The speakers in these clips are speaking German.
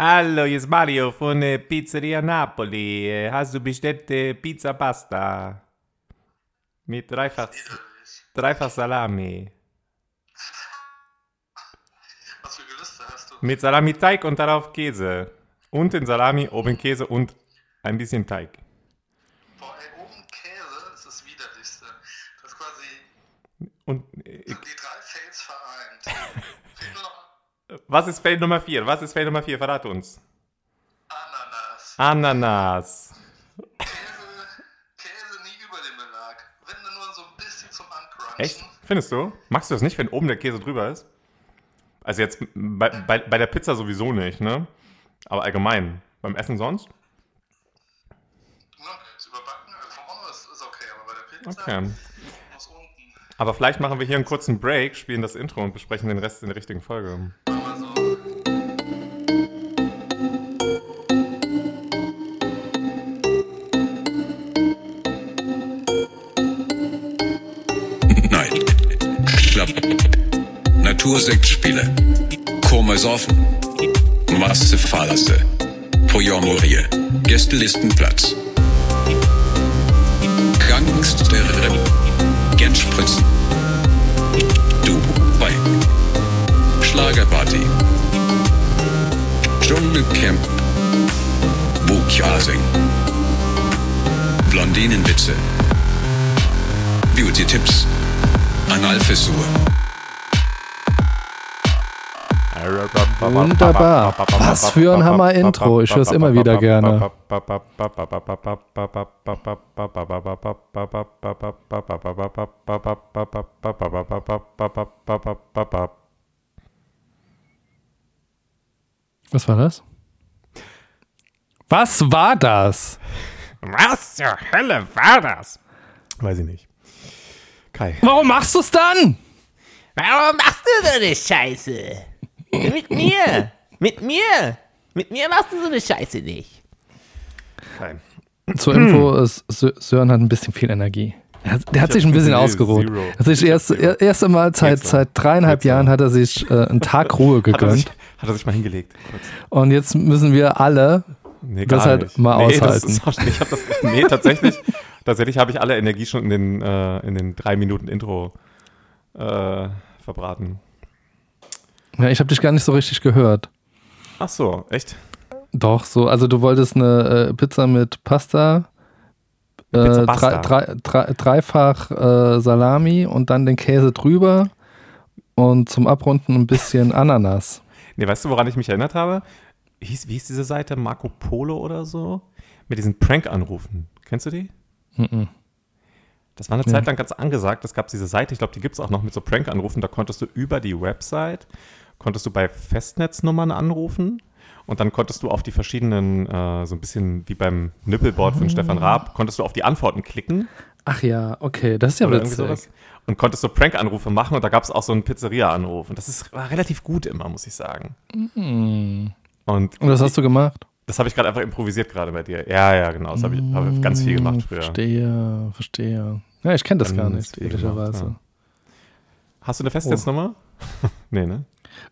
Hallo, hier ist Mario von äh, Pizzeria Napoli. Äh, Hast du bestellt äh, Pizza Pasta? Mit dreifach, dreifach Salami. Was für Gelüste hast du? Mit Salami-Teig und darauf Käse. Unten Salami, oben Käse und ein bisschen Teig. Boah, ey, oben Käse ist das widerlichste. Das ist quasi Und äh, die drei Fails vereint. Fehlt nur noch was ist Feld Nummer 4? Was ist Feld Nummer 4? Verrat uns. Ananas. Ananas. Käse, Käse nie über dem Belag. Wenn dann nur so ein bisschen zum Uncrunchen. Echt? Findest du? Magst du das nicht, wenn oben der Käse drüber ist? Also jetzt bei, bei, bei der Pizza sowieso nicht, ne? Aber allgemein. Beim Essen sonst? Ist überbacken, äh, vorne ist, ist okay, aber bei der Pizza Okay. muss unten. Aber vielleicht machen wir hier einen kurzen Break, spielen das Intro und besprechen den Rest in der richtigen Folge. Natursektspiele. Komasaufen. Masse Fallasse. Pojomorie. Gästelistenplatz. Gangster. Genspritzen. Dubai. Schlagerparty. Dschungelcamp. Bukjasing. Blondinenwitze. Beauty-Tipps. Analfissur. Wunderbar. Was für ein Hammer-Intro. Ich hör's immer wieder gerne. Was war das? Was war das? Was zur Hölle war das? Weiß ich nicht. Kai. Warum machst du's dann? Warum machst du so eine Scheiße? Mit mir. Mit mir. Mit mir machst du so eine Scheiße nicht. Kai. Zur Info, ist, Sö- Sören hat ein bisschen viel Energie. Er hat, der hat sich ein bisschen ausgeruht. Er sich Ich erst, er, erste Mal seit, seit dreieinhalb. Jahren hat er sich äh, einen Tag Ruhe Hat er, sich, gegönnt. hat er sich mal hingelegt. Kurz. Und jetzt müssen wir alle Nee, Das halt nicht. mal nee, Das aushalten. ist auch, ich hab das, nee, tatsächlich, tatsächlich habe ich alle Energie schon in den, äh, in den drei Minuten Intro äh, verbraten. Ja, ich habe dich gar nicht so richtig gehört. Ach so, echt? Doch, so, also du wolltest eine äh, Pizza mit Pasta, äh, Pizza drei, Pasta. drei, drei, dreifach äh, Salami und dann den Käse drüber und zum Abrunden ein bisschen Ananas. Nee, weißt du, woran ich mich erinnert habe? Hieß, wie hieß diese Seite? Marco Polo oder so? Mit diesen Prank-Anrufen. Kennst du die? Mhm. Das war eine Zeit lang ganz angesagt. Es gab diese Seite, ich glaube, die gibt es auch noch mit so Prank-Anrufen. Da konntest du über die Website, konntest du bei Festnetznummern anrufen und dann konntest du auf die verschiedenen, äh, so ein bisschen wie beim Nippelboard von Stefan Raab, konntest du auf die Antworten klicken Ach ja, okay, das ist ja witzig. Und konntest so Prank-Anrufe machen und da gab es auch so einen Pizzeria-Anruf. Und das ist, war relativ gut immer, muss ich sagen. Mhm. Und, Und was hast du gemacht? das habe ich gerade einfach improvisiert gerade bei dir. Ja, ja, genau. Das habe ich, hab ich ganz viel gemacht früher. Verstehe, verstehe. Ja, ich kenne das gar Ganz nicht, viel gemacht, ehrlicherweise. ja. Hast du eine Festnetznummer? nee, ne?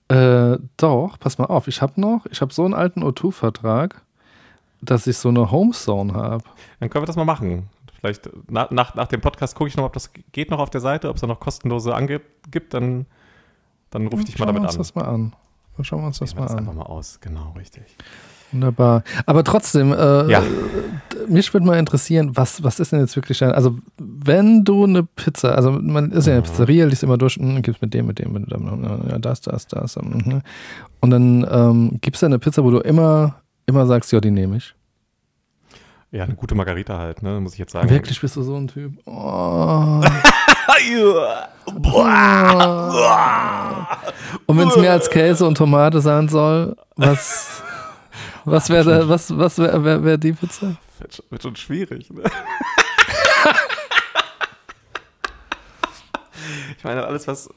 Äh, doch, pass mal auf, ich habe noch, ich habe so einen alten O2-Vertrag, dass ich so eine Homezone habe. Dann können wir das mal machen. Vielleicht nach, nach, nach dem Podcast gucke ich noch, ob das geht noch auf der Seite, ob es da noch kostenlose angibt, gibt, dann, dann rufe ich dich mal Schauen wir damit uns an. das mal an. Dann Schauen wir uns das Nehmen wir mal das einfach an. mal aus. Genau, richtig. Wunderbar. Aber trotzdem, äh, Ja. mich würde mal interessieren, was, was ist denn jetzt wirklich dein, also wenn du eine Pizza, also man ist ja in der Pizzeria, liest immer durch, hm, gibt's mit dem, mit dem, mit dem, ja, das, das, das. mhm. Und dann ähm, gibt es da eine Pizza, wo du immer, immer sagst, ja, die nehme ich. Ja, eine gute Margarita halt, ne, muss ich jetzt sagen. Wirklich bist du so ein Typ. Oh. Und wenn es mehr als Käse und Tomate sein soll, was, was wäre was, was wär, wär, wär die Pizza? Wird, schon- wird schon schwierig, ne? ich meine, alles, was.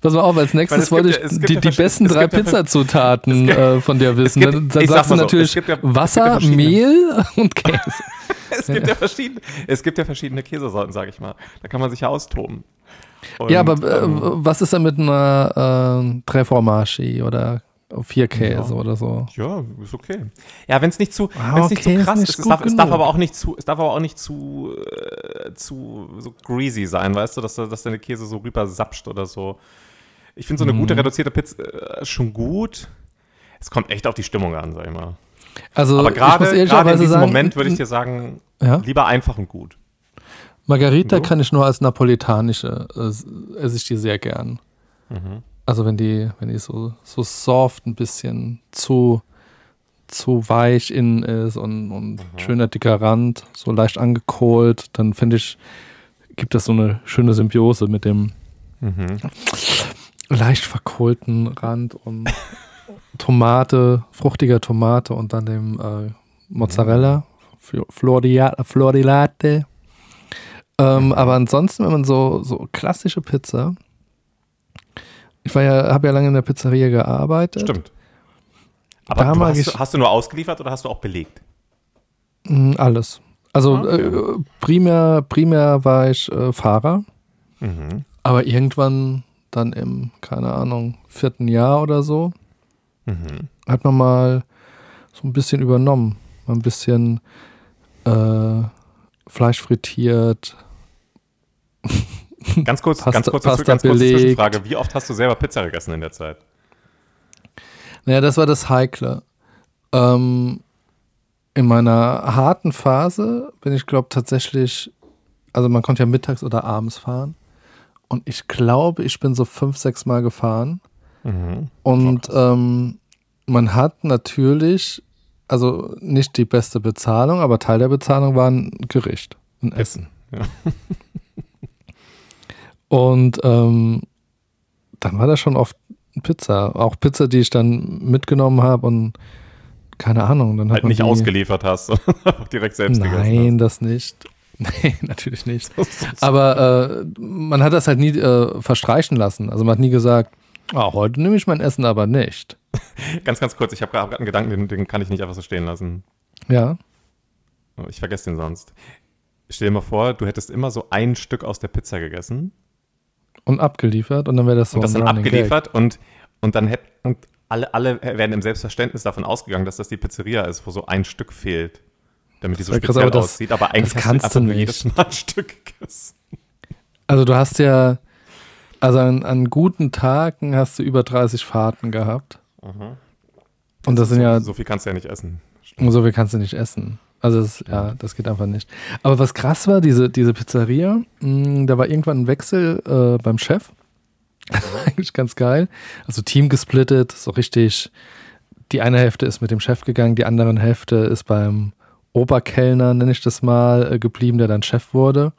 Pass mal auf, als nächstes es wollte ich ja- die, ja die besten es drei Pizzazutaten äh, von dir wissen. gibt- dann sagst du so, natürlich ja- Wasser, Mehl und Käse. es, gibt ja verschiedene, es gibt ja verschiedene Käsesorten, sage ich mal. Da kann man sich ja austoben. Und, ja, aber äh, ähm, was ist denn mit einer äh, Tre Formaggi oder vier Käse Ja. oder so? Ja, ist okay. Ja, wenn es nicht zu, Ah, wenn's nicht okay, zu ist krass nicht ist, es darf, es darf aber auch nicht zu, es darf aber auch nicht zu, äh, zu so greasy sein, weißt du, dass, dass deine Käse so rüber sapscht oder so. Ich finde so eine Mhm. gute reduzierte Pizza äh, schon gut. Es kommt echt auf die Stimmung an, sag ich mal. Also Aber gerade in diesem sagen, Moment würde ich dir sagen, Ja? lieber einfach und gut. Margarita kann ich nur als napolitanische, äh, esse ich die sehr gern. Mhm. Also wenn die, wenn die so, so soft ein bisschen zu, zu weich innen ist und, und schöner dicker Rand, so leicht angekohlt, dann finde ich, gibt das so eine schöne Symbiose mit dem Mhm. leicht verkohlten Rand und Tomate, fruchtiger Tomate und dann dem äh, Mozzarella, Flo- Floria, Florilate. Ähm, aber ansonsten, wenn man so, so klassische Pizza, ich war ja, habe ja lange in der Pizzeria gearbeitet. Stimmt. Aber Da du hast, du- hast du nur ausgeliefert oder hast du auch belegt? Mm, Alles. Also Okay. äh, primär, primär war ich äh, Fahrer, Mhm. aber irgendwann dann im, keine Ahnung, vierten Jahr oder so, Mhm. hat man mal so ein bisschen übernommen. Mal ein bisschen äh, Fleisch frittiert. Ganz kurz, Pasta- ganz kurz, Pasta ganz kurze belegt. Zwischenfrage. Wie oft hast du selber Pizza gegessen in der Zeit? Naja, das war das Heikle. Ähm, in meiner harten Phase bin ich, glaube tatsächlich, also man konnte ja mittags oder abends fahren. Und ich glaube, ich bin so fünf, sechs Mal gefahren. Mhm. Und ähm, man hat natürlich, also nicht die beste Bezahlung, aber Teil der Bezahlung war ein Gericht, ein Essen. Ja. Und ähm, dann war das schon oft Pizza. Auch Pizza, die ich dann mitgenommen habe und keine Ahnung. Dann hat Halt man nicht die, ausgeliefert hast, direkt selbst gegessen Nein, das nicht. Nee, natürlich nicht. Aber äh, man hat das halt nie äh, verstreichen lassen. Also man hat nie gesagt, ah, heute nehme ich mein Essen aber nicht. hast. Ganz, ganz kurz, ich habe gerade einen Gedanken, den, den kann ich nicht einfach so stehen lassen. Ja. Oh, Ich vergesse den sonst. Stell dir mal vor, du hättest immer so ein Stück aus der Pizza gegessen Und abgeliefert und dann wäre das so und das ein dann abgeliefert und, und dann hätten alle, alle werden im Selbstverständnis davon ausgegangen, dass das die Pizzeria ist, wo so ein Stück fehlt. Damit die so wär krass, speziell aber das- aussieht. Aber eigentlich das hast kannst du einfach du nur nicht. jedes Mal ein Stück gegessen. Gag. Also du hast ja, also an, an guten Tagen hast du über 30 Fahrten gehabt. Und das sind ja So viel kannst du ja nicht essen. Und so viel kannst du nicht essen. Also das, ja, das geht einfach nicht. Aber was krass war, diese, diese Pizzeria, mh, da war irgendwann ein Wechsel äh, beim Chef. Eigentlich ganz geil. Also Team gesplittet, so richtig. Die eine Hälfte ist mit dem Chef gegangen, die andere Hälfte ist beim Oberkellner, nenne ich das mal, äh, geblieben, der dann Chef wurde.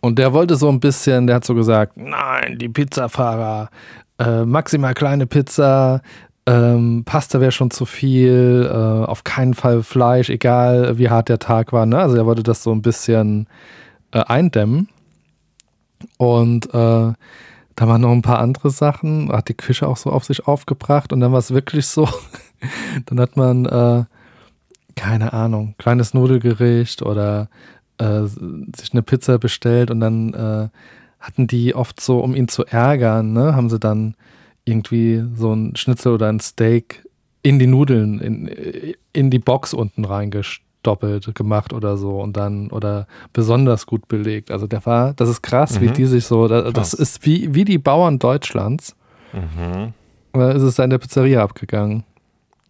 Und der wollte so ein bisschen, der hat so gesagt, nein, die Pizzafahrer, äh, maximal kleine Pizza, ähm, Pasta wäre schon zu viel, äh, auf keinen Fall Fleisch, egal wie hart der Tag war. Ne? Also er wollte das so ein bisschen äh, eindämmen. Und äh, da waren noch ein paar andere Sachen, hat die Küche auch so auf sich aufgebracht und dann war es wirklich so, dann hat man, äh, keine Ahnung, kleines Nudelgericht oder äh, sich eine Pizza bestellt und dann äh, hatten die oft so, um ihn zu ärgern, ne, haben sie dann irgendwie so ein Schnitzel oder ein Steak in die Nudeln, in, in die Box unten reingestoppelt gemacht oder so und dann oder besonders gut belegt. Also der war, das ist krass, wie Mhm. die sich so, da, das Krass. ist wie, wie die Bauern Deutschlands. Mhm. Da ist es da in der Pizzeria abgegangen.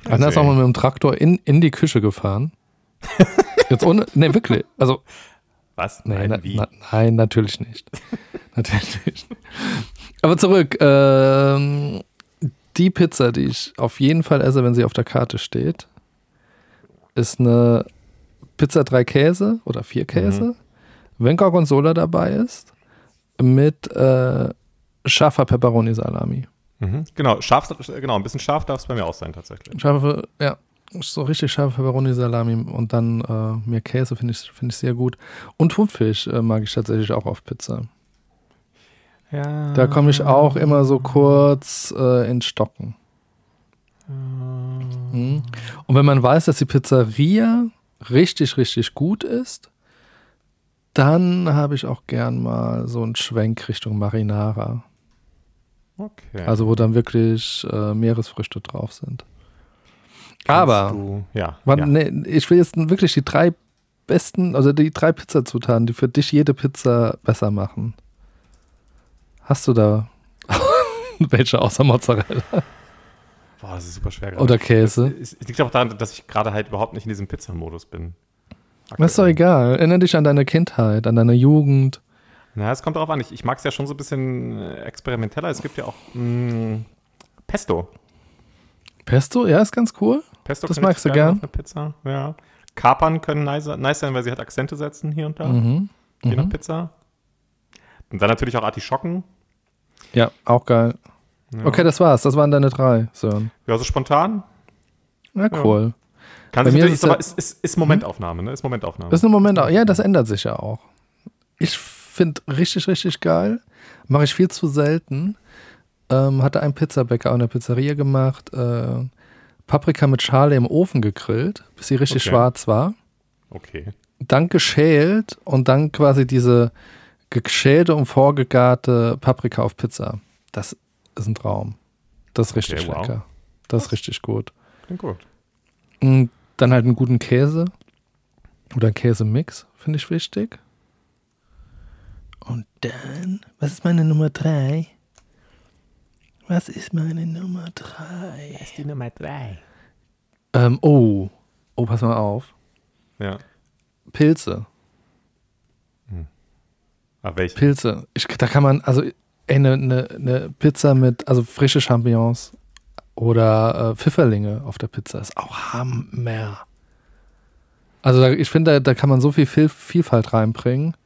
Einer ist auch mal mit dem Traktor in, in die Küche gefahren. Jetzt ohne, nee, wirklich. Also, Was? nee, Nein, na, nein, natürlich nicht. natürlich nicht. Aber zurück. Ähm, die Pizza, die ich auf jeden Fall esse, wenn sie auf der Karte steht, ist eine Pizza drei Käse oder vier Käse, wenn Gorgonzola dabei ist, mit äh, scharfer Pepperoni-Salami. Mhm. Genau, scharf, genau, ein bisschen scharf darf es bei mir auch sein, tatsächlich. Scharfe, ja, so richtig scharfe Pepperoni-Salami und dann äh, mehr Käse finde ich, find ich sehr gut. Und Thunfisch äh, mag ich tatsächlich auch auf Pizza. Ja. Da komme ich auch immer so kurz äh, ins Stocken. Mhm. Und wenn man weiß, dass die Pizzeria richtig, richtig gut ist, dann habe ich auch gern mal so einen Schwenk Richtung Marinara. Okay. Also wo dann wirklich äh, Meeresfrüchte drauf sind. Aber Du, ja. Warte, ja. nee, ich will jetzt wirklich die drei besten, also die drei Pizzazutaten, die für dich jede Pizza besser machen. Hast du da welche außer Mozzarella Boah, das ist super schwer gerade. oder Käse? Es, es liegt auch daran, dass ich gerade halt überhaupt nicht in diesem Pizzamodus bin. Das ist doch egal. Erinnere dich an deine Kindheit, an deine Jugend. Na, es kommt darauf an. Ich, ich mag es ja schon so ein bisschen äh, experimenteller. Es gibt ja auch mh, Pesto. Pesto, ja, ist ganz cool. Pesto Das kann magst du gerne gern? Auf eine Pizza, ja. Kapern können nice, nice sein, weil sie halt Akzente setzen hier und da. Mhm. Je nach Pizza. Und dann natürlich auch Artischocken. Ja, auch geil. Ja. Okay, das war's. Das waren deine drei, Sören. Ja, so spontan. Ja, cool. Kann Bei sich ist aber ja- ist, ist, ist Momentaufnahme, ne? Ist Momentaufnahme. Ist ein Moment, auch- ja, das ändert sich ja auch. Ich finde richtig, richtig geil. Mache ich viel zu selten. Ähm, hatte ein Pizzabäcker in der Pizzeria gemacht. Äh, Paprika mit Schale im Ofen gegrillt, bis sie richtig Okay. schwarz war. okay. Dann geschält und dann quasi diese geschälte und vorgegarte Paprika auf Pizza. Das ist ein Traum. Das ist richtig Okay, wow. lecker. Das ist richtig gut. Klingt gut. Und dann halt einen guten Käse oder einen Käsemix, finde ich wichtig. Und dann, was ist meine Nummer drei? Was ist meine Nummer drei? Das ist die Nummer drei. Ähm, oh, oh, pass mal auf. Ja. Pilze, Aber welche? Pilze. Ich, da kann man, also ey, eine, eine, eine Pizza mit, also frische Champignons oder äh, Pfifferlinge auf der Pizza ist auch Hammer. Also da, ich finde, da, da kann man so viel Viel Vielfalt reinbringen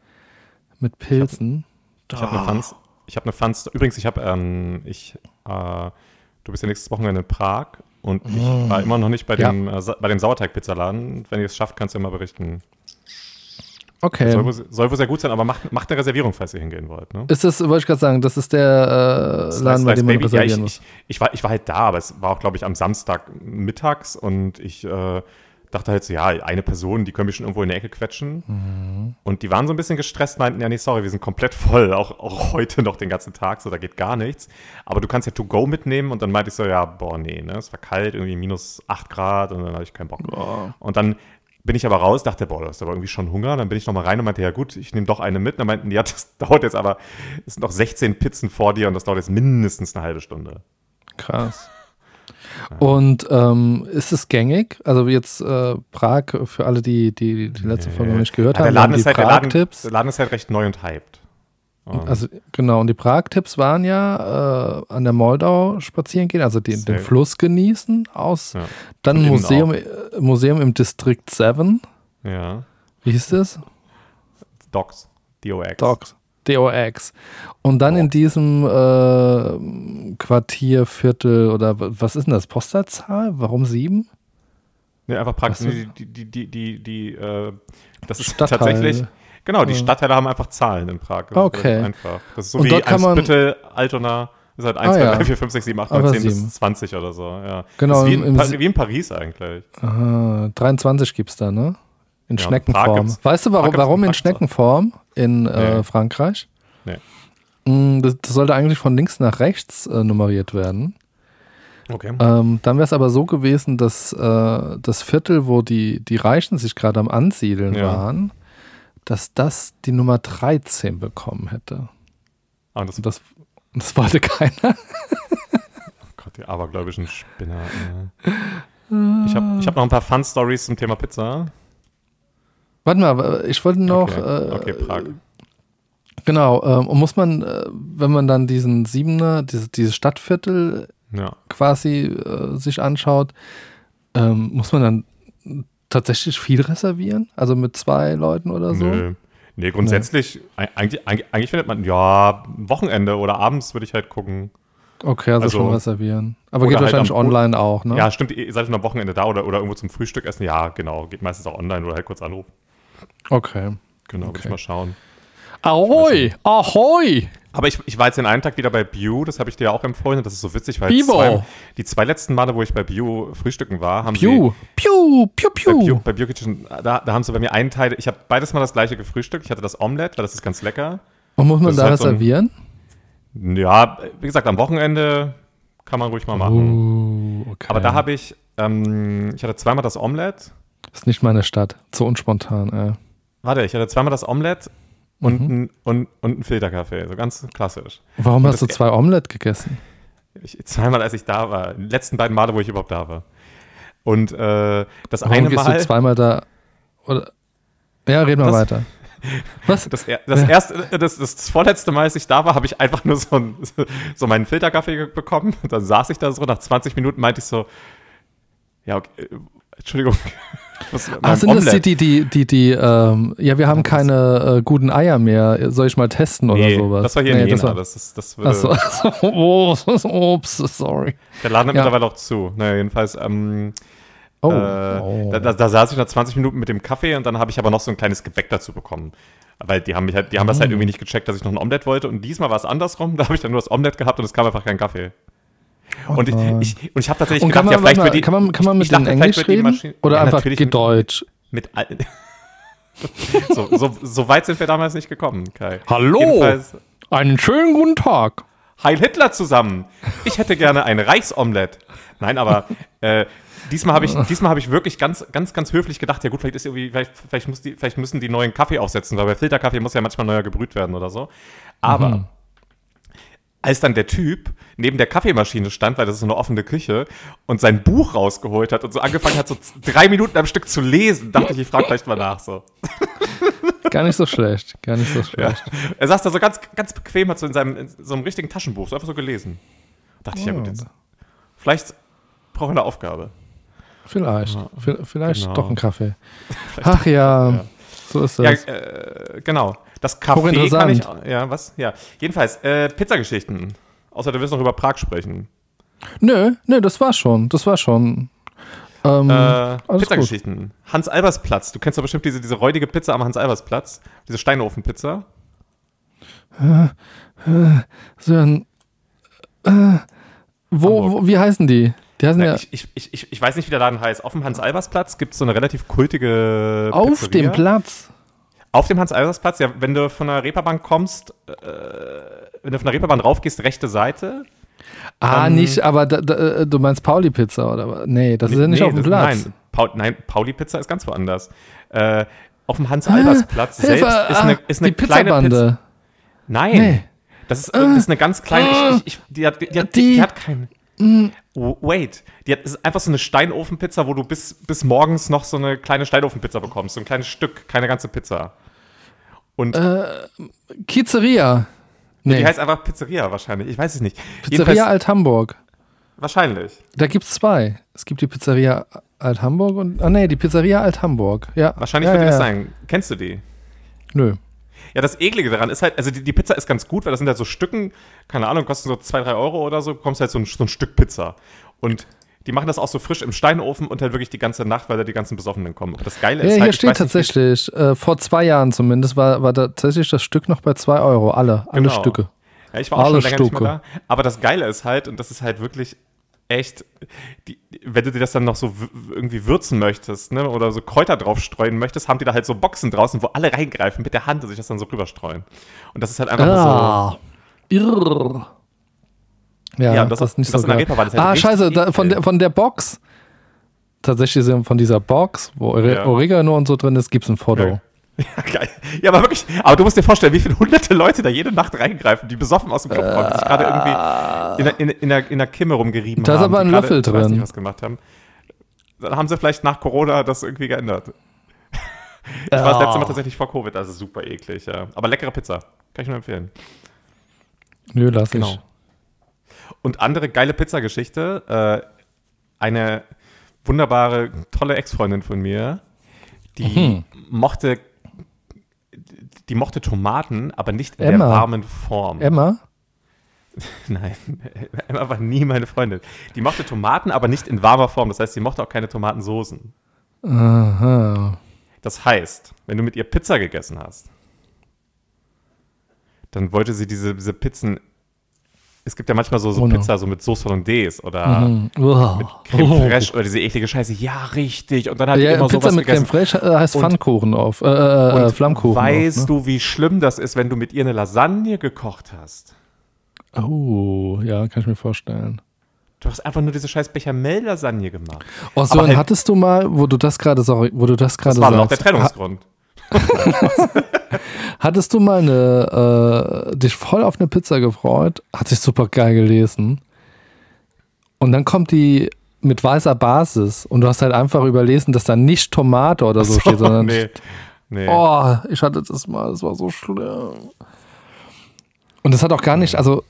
mit Pilzen. Ich habe eine Pfanz. Ich habe eine Pfanz. Übrigens, ich habe, ähm, ich, äh, du bist ja nächstes Wochenende in Prag und ich war immer noch nicht bei Mm. Ja. dem, äh, bei dem Sauerteig-Pizzaladen. Wenn ihr es schafft, kannst du ja mal berichten. Okay. Soll, wohl, soll wohl sehr gut sein, aber macht, macht eine Reservierung, falls ihr hingehen wollt. Ne? Ist das, wollte ich gerade sagen, das ist der äh, Laden, bei dem man Baby. Ja, reservieren ich, muss. ich, ich, war, ich war halt da, aber es war auch, glaube ich, am Samstag mittags und ich äh, dachte halt so, ja, eine Person, die können wir schon irgendwo in der Ecke quetschen. Mhm. Und die waren so ein bisschen gestresst, meinten, ja, nee, sorry, wir sind komplett voll, auch, auch heute noch den ganzen Tag, so, da geht gar nichts. Aber du kannst ja To-Go mitnehmen und dann meinte ich so, ja, boah, nee, ne, es war kalt, irgendwie minus 8 Grad und dann hatte ich keinen Bock. Und dann bin ich aber raus, dachte, boah, du hast aber irgendwie schon Hunger. Dann bin ich nochmal rein und meinte, ja gut, ich nehme doch eine mit. Dann meinten ja, das dauert jetzt aber, es sind noch 16 Pizzen vor dir und das dauert jetzt mindestens eine halbe Stunde. Krass. Und ähm, ist es gängig? Also jetzt äh, Prag, für alle, die die, die letzte Folge noch nicht gehört Ja, der haben, Laden, waren die ist halt, der, Laden, der Laden ist halt recht neu und hyped. Und Also genau, und die Prag-Tipps waren ja äh, an der Moldau spazieren gehen, also den, den Fluss genießen, aus Ja. dann Museum, äh, Museum im Distrikt 7. ja, Wie hieß das? Docs, DOX. Docs. DOX. Und dann in diesem äh, Quartier, Viertel oder was ist denn das? Postleitzahl? Warum sieben? Nee, einfach. Was Die, die, die, die, die, äh, das ist Stadtteil. tatsächlich, genau, die Stadtteile haben einfach Zahlen in Prag. Das Okay. Einfach. Das ist so Und wie dort kann man- Eimsbüttel, Altona, ist halt 1, Ah, 2, ja. 3, 4, 5, 6, 7, 8, Aber 9, 10 sieben. bis 20 oder so. Ja. Genau, Das ist wie in, wie in Paris eigentlich. Aha, 23 gibt es da, ne? In Ja, Schneckenform. Weißt du, warum, warum in Schneckenform in äh, Nee. Frankreich? Nee. Mm, Das, das sollte eigentlich von links nach rechts äh, nummeriert werden. Okay. Ähm, dann wäre es aber so gewesen, dass äh, das Viertel, wo die, die Reichen sich gerade am Ansiedeln Ja. waren, dass das die Nummer 13 bekommen hätte. Ah, das, Und das, das wollte keiner. Gott, die abergläubischen Spinner. ey. Ich habe ich hab noch ein paar Fun-Stories zum Thema Pizza. Warte mal, ich wollte noch. okay, äh, okay Prag. Genau, ähm, und muss man, äh, wenn man dann diesen Siebener, diese, dieses Stadtviertel Ja. quasi äh, sich anschaut, ähm, muss man dann tatsächlich viel reservieren? Also mit zwei Leuten oder so? Nö. Nee, grundsätzlich, eig- eigentlich, eigentlich, eigentlich findet man, ja, Wochenende oder abends würde ich halt gucken. Okay, also, Also- schon reservieren. Aber geht halt wahrscheinlich am- online auch, ne? Ja, stimmt, ihr seid schon am Wochenende da oder, oder irgendwo zum Frühstück essen. Ja, genau, geht meistens auch online oder halt kurz anrufen. Okay. Genau, Okay. ich mal schauen. Ahoi! Ahoi! Aber ich, ich war jetzt den einen Tag wieder bei Bio, das habe ich dir ja auch empfohlen und das ist so witzig, weil zwei, die zwei letzten Male, wo ich bei Bio frühstücken war, haben Piu, piu, piu, sie bei Bio, piu. bei Bio Kitchen, da, da haben sie bei mir einen Teil, ich habe beides mal das gleiche gefrühstückt. Ich hatte das Omelette, weil das ist ganz lecker. Und muss man Das da halt was so ein-? Ja, wie gesagt, am Wochenende kann man ruhig mal machen. Uh, okay. Aber da habe ich, ähm, ich hatte zweimal das Omelette. Ist nicht meine Stadt. So unspontan, äh. Warte, ich hatte zweimal das Omelette und, Mhm. ein, und, und einen Filterkaffee, so ganz klassisch. Warum hast du das- zwei Omelette gegessen? Ich, zweimal, als ich da war. Die letzten beiden Male, wo ich überhaupt da war. Und äh, das Warum eine gehst Mal, du zweimal da? Oder? Ja, reden wir Das- weiter. Was? das, das erste, das, das vorletzte Mal, als ich da war, habe ich einfach nur so, ein, so meinen Filterkaffee bekommen. Und dann saß ich da so, nach 20 Minuten meinte ich so, ja, okay, Entschuldigung. Was, meinem sind das die, Omelette? die, die, die, ähm, ja, wir haben keine äh, guten Eier mehr. Soll ich mal testen oder Nee, sowas? das war hier in Nee, das Jena. war- Das, ist, das Achso, achso, oh, ups, sorry. Der Laden hat Ja. mittlerweile auch zu. Naja, jedenfalls, ähm, Oh, äh, oh. Da, da, da saß ich nach 20 Minuten mit dem Kaffee und dann habe ich aber noch so ein kleines Gebäck dazu bekommen. Weil die haben, mich halt, die haben das Mm. halt irgendwie nicht gecheckt, dass ich noch ein Omelett wollte. Und diesmal war es andersrum. Da habe ich dann nur das Omelett gehabt und es kam einfach kein Kaffee. Und, ich, ich, und ich habe tatsächlich Und kann gedacht, man, ja, vielleicht wird die, kann man, kann man ich- mit ich denen dachte, Englisch reden? Maschine- Oder Ja, einfach Gedeutsch? mit all- so, so, so weit sind wir damals nicht gekommen, Kai. Hallo! Jedenfalls, Einen schönen guten Tag. Heil Hitler zusammen. Ich hätte gerne ein Reichsomelett. Nein, aber äh, diesmal habe ich, diesmal habe ich wirklich ganz, ganz, ganz höflich gedacht, ja gut, vielleicht ist irgendwie, vielleicht, vielleicht, muss die, vielleicht müssen die neuen Kaffee aufsetzen, weil bei Filterkaffee muss ja manchmal neuer gebrüht werden oder so. Aber Mhm. Als dann der Typ neben der Kaffeemaschine stand, weil das ist so eine offene Küche, und sein Buch rausgeholt hat und so angefangen hat, so drei Minuten am Stück zu lesen, dachte ich, ich frage vielleicht mal nach so. Gar nicht so schlecht. Gar nicht so Ja. schlecht. Er saß da so ganz, ganz bequem, hat so in seinem in so einem richtigen Taschenbuch, so einfach so gelesen. Dachte ich, ja gut, jetzt, vielleicht brauche ich eine Aufgabe. Vielleicht. V- Vielleicht genau. doch ein Kaffee. Ach ja, ja. So ist Ja, das. äh, genau. Das Café kann ich, auch- ja, was? Ja. Jedenfalls, äh, Pizzageschichten. Außer du willst noch über Prag sprechen. Nö, nö, das war schon. Das war schon. Ähm, Äh. Pizzageschichten. Hans-Albers-Platz. Du kennst doch bestimmt diese, diese räudige Pizza am Hans-Albers-Platz. Diese Steinofenpizza. So ein, äh, wo, wo, wie heißen die? Die heißen Ja, ja, ich, ich, ich, ich, weiß nicht, wie der Laden heißt. Auf dem Hans-Albers-Platz gibt es so eine relativ kultige auf Pizzeria. dem Platz. Auf dem Hans-Albers-Platz, ja, wenn du von der Reeperbahn kommst, äh, wenn du von der Reeperbahn raufgehst, rechte Seite. Ah, Ähm, nicht, aber da, da, äh, du meinst Pauli-Pizza oder was? Nee, das ist ja nicht Nee, auf dem Platz. Nein, Paul, nein, Pauli-Pizza ist ganz woanders. Äh, auf dem Hans-Albers-Platz Hilfe, selbst ist ah, eine, ist eine die kleine Pizza. Nein, Nee. das, ist, das ist eine ganz kleine. Ich, ich, ich, die, hat, die, die, die, hat keine. Wait, die hat, ist einfach so eine Steinofenpizza, wo du bis, bis morgens noch so eine kleine Steinofenpizza bekommst. So ein kleines Stück, keine ganze Pizza. Und Kizzeria. Nee, die heißt einfach Pizzeria wahrscheinlich. Ich weiß es nicht. Pizzeria Alt-Hamburg. Wahrscheinlich. Da gibt es zwei. Es gibt die Pizzeria Alt-Hamburg und. Ah, nee, die Pizzeria Alt-Hamburg. Ja. Wahrscheinlich ja, wird die ja, das ja. sein. Kennst du die? Nö. Ja, das Eklige daran ist halt, also die, die Pizza ist ganz gut, weil das sind halt so Stücken, keine Ahnung, kosten so 2, 3 Euro oder so, bekommst halt so ein, so ein Stück Pizza. Und die machen das auch so frisch im Steinofen und halt wirklich die ganze Nacht, weil da die ganzen Besoffenen kommen. Und das Geile Ja, ist hier halt, ich steht weiß nicht, tatsächlich, äh, vor zwei Jahren zumindest, war, war tatsächlich das Stück noch bei zwei Euro. Alle, alle Genau. Stücke. Ja, ich war auch Alle schon länger nicht Stücke. mehr da. Aber das Geile ist halt, und das ist halt wirklich echt, die, wenn du dir das dann noch so irgendwie würzen möchtest, ne, oder so Kräuter drauf streuen möchtest, haben die da halt so Boxen draußen, wo alle reingreifen mit der Hand und sich das dann so rüberstreuen. Und das ist halt einfach nur so. Ah. Irr. Ja, Ja, das, das- ist nicht das so in der geil. Reeperbahn ist halt Ah, scheiße, da, von, der, von der Box, tatsächlich von dieser Box, wo Ore Ja. Oregano und so drin ist, gibt es ein Foto. Ja. Ja, geil. Ja, aber wirklich, aber du musst dir vorstellen, wie viele hunderte Leute da jede Nacht reingreifen, die besoffen aus dem Club kommen, die sich gerade irgendwie in der, in, in, der, in der Kimme rumgerieben Da ist haben. aber ein Löffel weiß drin. Nicht, was gemacht haben. Dann haben sie vielleicht nach Corona das irgendwie geändert. Ich war das letzte Mal tatsächlich vor Covid, also super eklig, ja. Aber leckere Pizza. Kann ich nur empfehlen. Nö, lass Genau. ich. Und andere geile Pizzageschichte. Äh, eine wunderbare, tolle Ex-Freundin von mir, die mochte die mochte Tomaten, aber nicht in Emma. der warmen Form. Emma? Nein, Emma war nie meine Freundin. Die mochte Tomaten, aber nicht in warmer Form. Das heißt, sie mochte auch keine Tomatensoßen. Aha. Das heißt, wenn du mit ihr Pizza gegessen hast, dann wollte sie diese, diese Pizzen. Es gibt ja manchmal so, so Oh no. Pizza so mit Sauce Hollandaise oder Mhm. Uah. mit Creme Oh. Fraiche oder diese eklige Scheiße. Ja, richtig. Und dann hat Ja, immer Pizza sowas mit Creme gegessen. Fraiche äh, heißt Und- Pfannkuchen auf. Äh, äh, Und Flammkuchen. Weißt auf, ne? du, wie schlimm das ist, wenn du mit ihr eine Lasagne gekocht hast? Oh, ja, kann ich mir vorstellen. Du hast einfach nur diese scheiß Bechamel-Lasagne gemacht. Oh, so halt- hattest du mal, wo du das gerade, du das gerade Das war noch der sagst, Trennungsgrund. hattest du mal eine, äh, dich voll auf eine Pizza gefreut, hat sich super geil gelesen und dann kommt die mit weißer Basis und du hast halt einfach überlesen, dass da nicht Tomate oder so, steht, sondern nee. Nee. Oh, ich hatte das mal, das war so schlimm. Und das hat auch gar nicht, also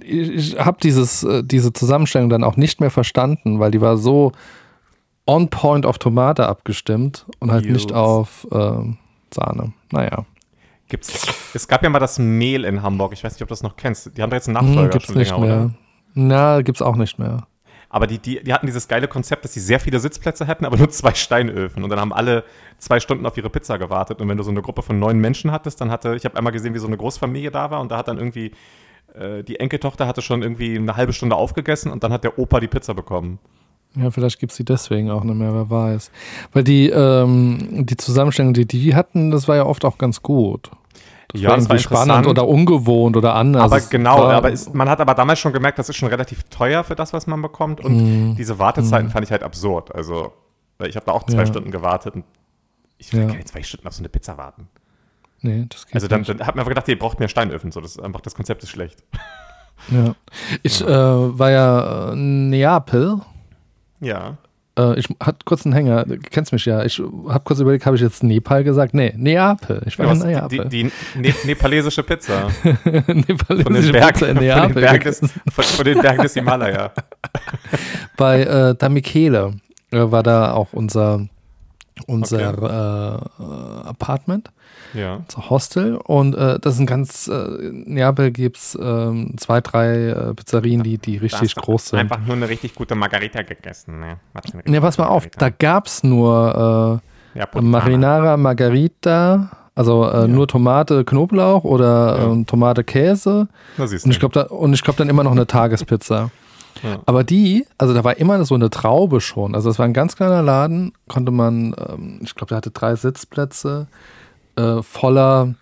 ich, ich habe dieses äh, diese Zusammenstellung dann auch nicht mehr verstanden, weil die war so on point auf Tomate abgestimmt und halt nicht Jus. auf ähm, Sahne. Naja, Gibt's, es gab ja mal das Mehl in Hamburg. Ich weiß nicht, ob du das noch kennst. Die haben da jetzt einen hm, Nachfolger gibt's schon nicht länger, mehr. oder? Na, gibt's auch nicht mehr. Aber die, die, die hatten dieses geile Konzept, dass sie sehr viele Sitzplätze hätten, aber nur zwei Steinöfen. Und dann haben alle zwei Stunden auf ihre Pizza gewartet. Und wenn du so eine Gruppe von neun Menschen hattest, dann hatte, ich habe einmal gesehen, wie so eine Großfamilie da war und da hat dann irgendwie, äh, die Enkeltochter hatte schon irgendwie eine halbe Stunde aufgegessen und dann hat der Opa die Pizza bekommen. Ja, vielleicht gibt's die deswegen auch nicht mehr, wer weiß. Weil die, ähm, die Zusammenstellung, die die hatten, das war ja oft auch ganz gut. Das Ja, war das war spannend oder ungewohnt oder anders. aber Es genau, aber ist, man hat aber damals schon gemerkt, das ist schon relativ teuer für das, was man bekommt. Und Mhm. diese Wartezeiten fand ich halt absurd. Also, ich habe da auch zwei Ja. Stunden gewartet und ich will Ja. keine zwei Stunden auf so eine Pizza warten. Nee, das geht Also dann, dann hat man einfach gedacht, ihr braucht mehr Steinöfen. So, das einfach, das Konzept ist schlecht. Ja. Ich äh, war ja äh, in Neapel. Ja. Äh, ich hatte kurz einen Hänger. Du kennst mich ja. Ich habe kurz überlegt, habe ich jetzt Nepal gesagt? Nee, Neapel. Ich war in Neapel. die, die, ne nepalesische Pizza. Nepalesische Von den, Bergen, Pizza in von, den Neapel. Bergen des, von, von den Bergen des Himalaya. Bei äh, Damikele äh, war da auch unser, unser äh, äh, Apartment. Ja. unser Hostel und äh, das ist ein ganz, äh, in Neapel gibt es ähm, zwei, drei äh, Pizzerien, die, die richtig groß sind. Einfach nur eine richtig gute Margarita gegessen. Ne? Ne, pass mal auf, Margarita. da gab es nur ja, äh, Puttana. Marinara Margarita, also äh, nur Tomate, Knoblauch oder Ja. ähm, Tomate, Käse und ich glaube da, und ich glaube dann immer noch eine Tagespizza. Ja. Aber die, also da war immer so eine Traube schon. Also es war ein ganz kleiner Laden, konnte man, ähm, ich glaube, der hatte drei Sitzplätze äh, voller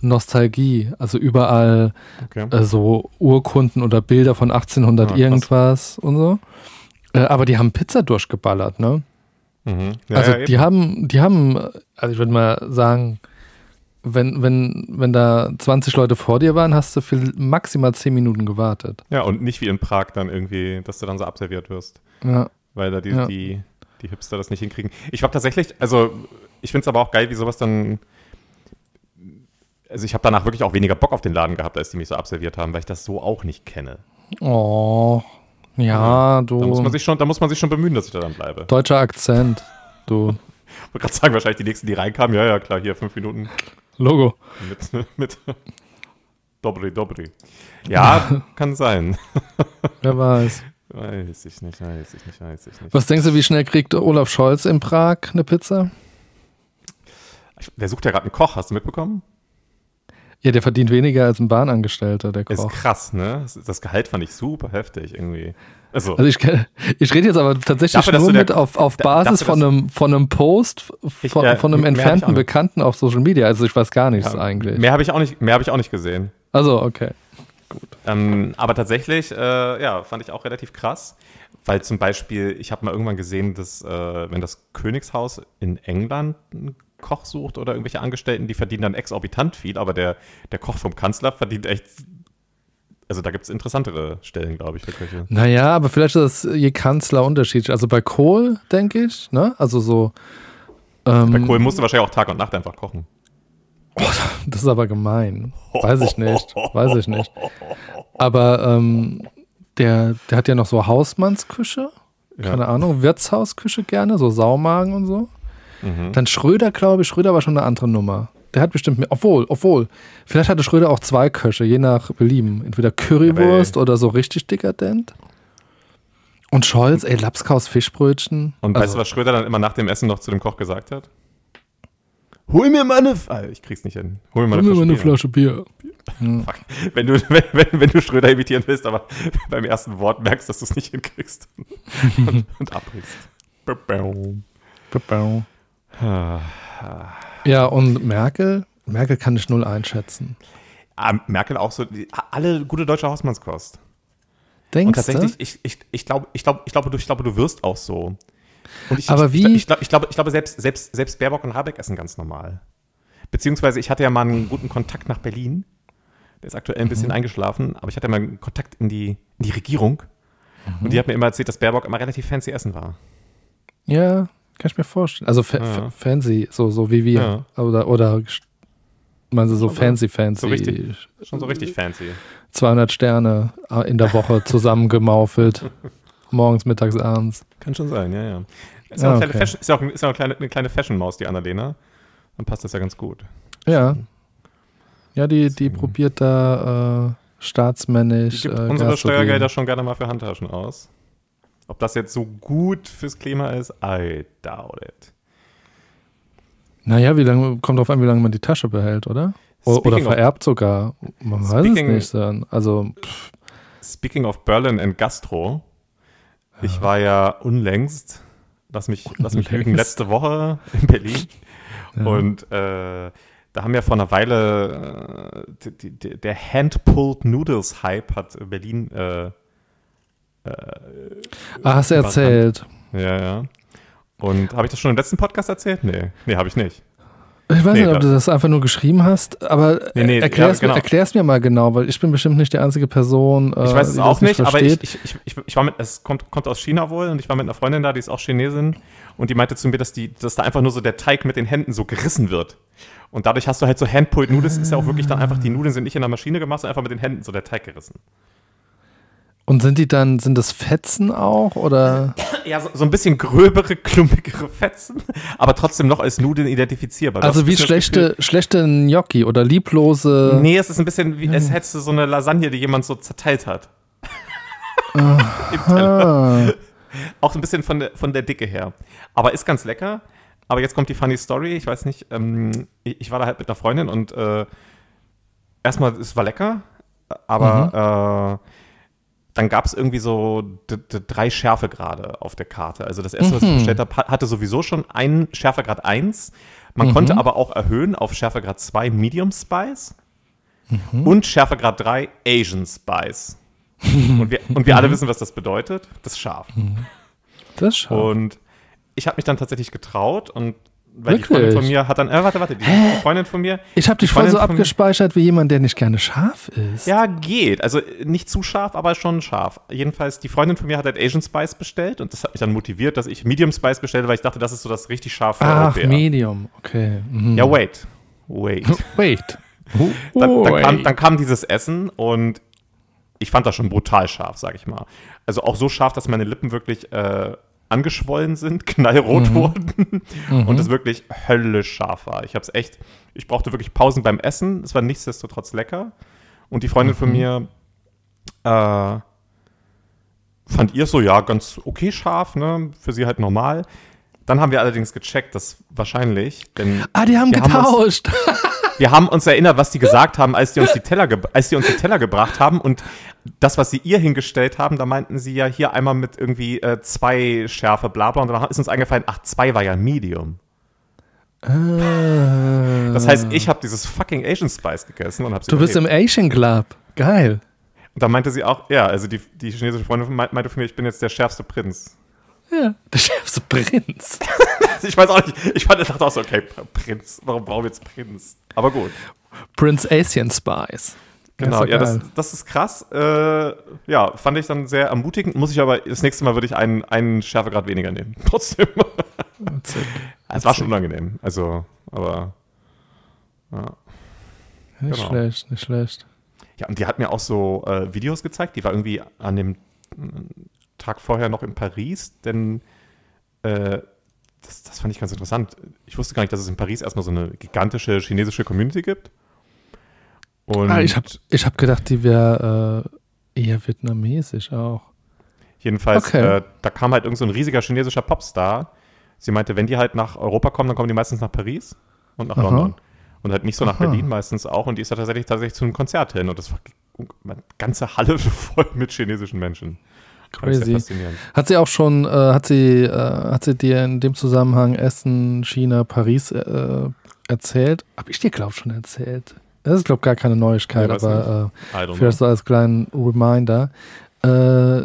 Nostalgie. Also überall okay. äh, so Urkunden oder Bilder von 1800 Ah, krass. irgendwas und so. Äh, aber die haben Pizza durchgeballert, ne? Mhm. Ja, also ja, die haben, die haben, also ich würde mal sagen, wenn, wenn, wenn da 20 Leute vor dir waren, hast du für maximal 10 Minuten gewartet. ja, und nicht wie in Prag dann irgendwie, dass du dann so abserviert wirst. Ja. Weil da die, Ja. die, die Hipster das nicht hinkriegen. Ich habe tatsächlich, also ich finde es aber auch geil, wie sowas dann. Also ich habe danach wirklich auch weniger Bock auf den Laden gehabt, als die mich so abserviert haben, weil ich das so auch nicht kenne. Oh, ja, du. Da muss man sich schon, da muss man sich schon bemühen, dass ich da dann bleibe. Deutscher Akzent, du. Ich wollte gerade sagen, wahrscheinlich die nächsten, die reinkamen, ja, ja, klar, hier fünf Minuten Logo. mit, mit Dobri, Dobri. Ja, kann sein. Wer weiß. Weiß ich nicht, weiß ich nicht, weiß ich nicht. Was denkst du, wie schnell kriegt Olaf Scholz in Prag eine Pizza? Der sucht ja gerade einen Koch, hast du mitbekommen? Ja, der verdient weniger als ein Bahnangestellter, der Ist Koch. krass, ne? Das- Gehalt fand ich super heftig irgendwie. Also, Also ich, ich rede jetzt aber tatsächlich Dafür, nur der- mit auf, auf Basis dafür, von einem, von einem Post Ich, von, äh, von einem ich entfernten. Bekannten auf Social Media. Also ich weiß gar nichts ja, eigentlich. Mehr habe ich, auch nicht- mehr hab ich auch nicht gesehen. Also, okay. Ähm, aber tatsächlich, äh, ja, fand ich auch relativ krass, weil zum Beispiel, ich habe mal irgendwann gesehen, dass äh, wenn das Königshaus in England Koch sucht oder irgendwelche Angestellten, die verdienen dann exorbitant viel, aber der, der Koch vom Kanzler verdient echt, also da gibt es interessantere Stellen, glaube ich, für Köche. Naja, aber vielleicht ist das je Kanzler unterschiedlich. Also bei Kohl, denke ich, ne? Also so. Ähm, Bei Kohl musst du wahrscheinlich auch Tag und Nacht einfach kochen. Das ist aber gemein. Weiß ich nicht. Weiß ich nicht. Aber ähm, der, der hat ja noch so Hausmannsküche. Keine Ahnung. Wirtshausküche gerne, so Saumagen und so. Mhm. Dann Schröder, glaube ich. Schröder war schon eine andere Nummer. Der hat bestimmt mehr. Obwohl, obwohl. Vielleicht hatte Schröder auch zwei Köche, je nach Belieben. Entweder Currywurst oder so richtig dekadent. Und Scholz, ey, Lapskaus Fischbrötchen. Und weißt Also- du, was Schröder dann immer nach dem Essen noch zu dem Koch gesagt hat? Hol mir mal eine, F ah, ich krieg's nicht hin. Hol mir mal Hol eine Flasche eine Bier. Flasche Bier. Fuck. Wenn, du, wenn, wenn, wenn du Schröder imitieren willst, aber beim ersten Wort merkst, dass du es nicht hinkriegst und, und abbrichst. Ja, und Merkel? Merkel kann ich null einschätzen. Ah, Merkel auch so, alle gute deutsche Hausmannskost. Und Denkst tatsächlich, du? ich, ich, ich, glaube, ich, glaube, ich, glaube, du, ich glaube, du wirst auch so. Und ich, Aber ich, wie- Ich, glaube, ich, glaube, ich glaube selbst, selbst, selbst Baerbock und Habeck essen ganz normal. Beziehungsweise, ich hatte ja mal einen guten Kontakt nach Berlin. Der ist aktuell ein bisschen Mhm. eingeschlafen, aber ich hatte mal einen Kontakt in die, in die Regierung. Mhm. Und die hat mir immer erzählt, dass Baerbock immer relativ fancy essen war. Ja, kann ich mir vorstellen. Also fa Ja. fa- fancy, so, so wie wir. Ja. Oder, oder meinst du so fancy, fancy. So richtig. Schon so richtig fancy. 200 Sterne äh, in der Woche zusammengemaufelt. Morgens, mittags, abends. Kann schon sein, ja, ja. Ist ja, Ah, auch, eine kleine okay. Fashion, ist auch, ist auch eine, kleine, eine kleine Fashion-Maus, die Annalena. Dann passt das ja ganz gut. Ja. Ja, die, die probiert da äh, Die staatsmännisch. gibt äh, unsere Steuergelder schon gerne mal für Handtaschen aus. Ob das jetzt so gut fürs Klima ist, I doubt it. Naja, wie lange, kommt drauf an, wie lange man die Tasche behält, oder? Oder Speaking of- vererbt sogar. Man weiß es Speaking- nicht. Also, pff, Speaking of Berlin and Gastro, ich war ja unlängst, lass mich, lass mich lügen, Unlängst? letzte Woche in Berlin. Ja. Und äh, da haben ja vor einer Weile äh, die, die, der Hand-Pulled Noodles Hype hat Berlin, äh, ah, hast du erzählt. ja, ja. Und habe ich das schon im letzten Podcast erzählt? Nee, nee, habe ich nicht. Ich weiß Nee, nicht, ob du das einfach nur geschrieben hast, aber Nee, nee, erklär's, ja, genau. mir, erklär's mir mal genau, weil ich bin bestimmt nicht die einzige Person, äh, Ich weiß es die auch nicht, aber ich, versteht. ich, ich, ich, war mit, es kommt, kommt aus China wohl und ich war mit einer Freundin da, die ist auch Chinesin und die meinte zu mir, dass, die, dass da einfach nur so der Teig mit den Händen so gerissen wird. Und dadurch hast du halt so Handpulled Noodles, ist ja auch wirklich dann einfach, die Nudeln sind nicht in der Maschine gemacht, sondern einfach mit den Händen so der Teig gerissen. Und sind die dann, sind das Fetzen auch oder? Ja, so, so ein bisschen gröbere, klumpigere Fetzen, aber trotzdem noch als Nudeln identifizierbar. Also wie schlechte, schlechte Gnocchi oder lieblose. Nee, es ist ein bisschen wie, als hättest du so eine Lasagne, die jemand so zerteilt hat. Auch ein bisschen von der, von der Dicke her. Aber ist ganz lecker. Aber jetzt kommt die funny Story. Ich weiß nicht, ähm, ich, ich war da halt mit einer Freundin und äh, erstmal, es war lecker, aber äh, dann gab es irgendwie so drei Schärfegrade auf der Karte. Also das erste, was ich bestellt habe, hatte sowieso schon einen Schärfegrad 1. Man konnte aber auch erhöhen auf Schärfegrad 2 Medium Spice und Schärfegrad 3 Asian Spice. und wir, und wir alle wissen, was das bedeutet. Das ist scharf. das ist scharf. Und ich habe mich dann tatsächlich getraut und weil die Wirklich? Freundin von mir hat dann, äh, warte, warte, die, die Freundin von mir, Ich habe dich die voll so abgespeichert wie jemand, der nicht gerne scharf ist. ja, geht. Also nicht zu scharf, aber schon scharf. Jedenfalls, die Freundin von mir hat halt Asian Spice bestellt und das hat mich dann motiviert, dass ich Medium Spice bestelle, weil ich dachte, das ist so das richtig scharfe Ach, Europäer. Medium. Okay. Mhm. Ja, wait. Wait. Wait. Dann, dann, kam, dann kam dieses Essen und ich fand das schon brutal scharf, sag ich mal. Also auch so scharf, dass meine Lippen wirklich äh, angeschwollen sind, knallrot wurden und es wirklich höllisch scharf war. Ich habe es echt, ich brauchte wirklich Pausen beim Essen. Es war nichtsdestotrotz lecker. Und die Freundin von mir äh, fand ihr so, ja, ganz okay scharf, ne? Für sie halt normal. Dann haben wir allerdings gecheckt, dass wahrscheinlich, denn Ah, die haben Wir haben uns- getauscht. wir haben uns erinnert, was die gesagt haben, als die uns die Teller, als die uns die Teller gebracht haben. Und das, was sie ihr hingestellt haben, da meinten sie ja hier einmal mit irgendwie äh, zwei Schärfe, bla bla. Und dann ist uns eingefallen, ach, zwei war ja Medium. Ah. Das heißt, ich habe dieses fucking Asian Spice gegessen und habe sie Du bist im überlebt. Asian Club. Geil. Und dann meinte sie auch, ja, also die, die chinesische Freundin meinte von mir, ich bin jetzt der schärfste Prinz. Ja, der schärfste Prinz. Ich weiß auch nicht, ich fand, ich dachte auch so, okay, Prinz, warum brauchen wir jetzt Prinz? Aber gut. Prince Asian Spice. Genau, ja, das, das ist krass. Äh, ja, fand ich dann sehr ermutigend. Muss ich aber, das nächste Mal würde ich einen, einen Schärfegrad weniger nehmen. Trotzdem. Es war schon unangenehm. Also, aber. Ja. Nicht Genau. schlecht, nicht schlecht. ja, und die hat mir auch so äh, Videos gezeigt. Die war irgendwie an dem Tag vorher noch in Paris, denn äh, das, das fand ich ganz interessant. Ich wusste gar nicht, dass es in Paris erstmal so eine gigantische chinesische Community gibt. Und Ah, ich habe ich hab gedacht, die wäre äh, eher vietnamesisch auch. Jedenfalls, Okay. äh, da kam halt irgend so ein riesiger chinesischer Popstar. Sie meinte, wenn die halt nach Europa kommen, dann kommen die meistens nach Paris und nach Aha. London. Und halt nicht so nach Aha. Berlin meistens auch. Und die ist da tatsächlich, tatsächlich zu einem Konzert hin. Und das war eine ganze Halle voll mit chinesischen Menschen. Crazy. Hat sie auch schon, äh, hat sie, äh, hat sie dir in dem Zusammenhang Essen, China, Paris äh, erzählt? Hab ich dir, glaube ich, schon erzählt. Das ist, glaube ich, gar keine Neuigkeit, Nee, aber äh, vielleicht so als kleinen Reminder. Äh,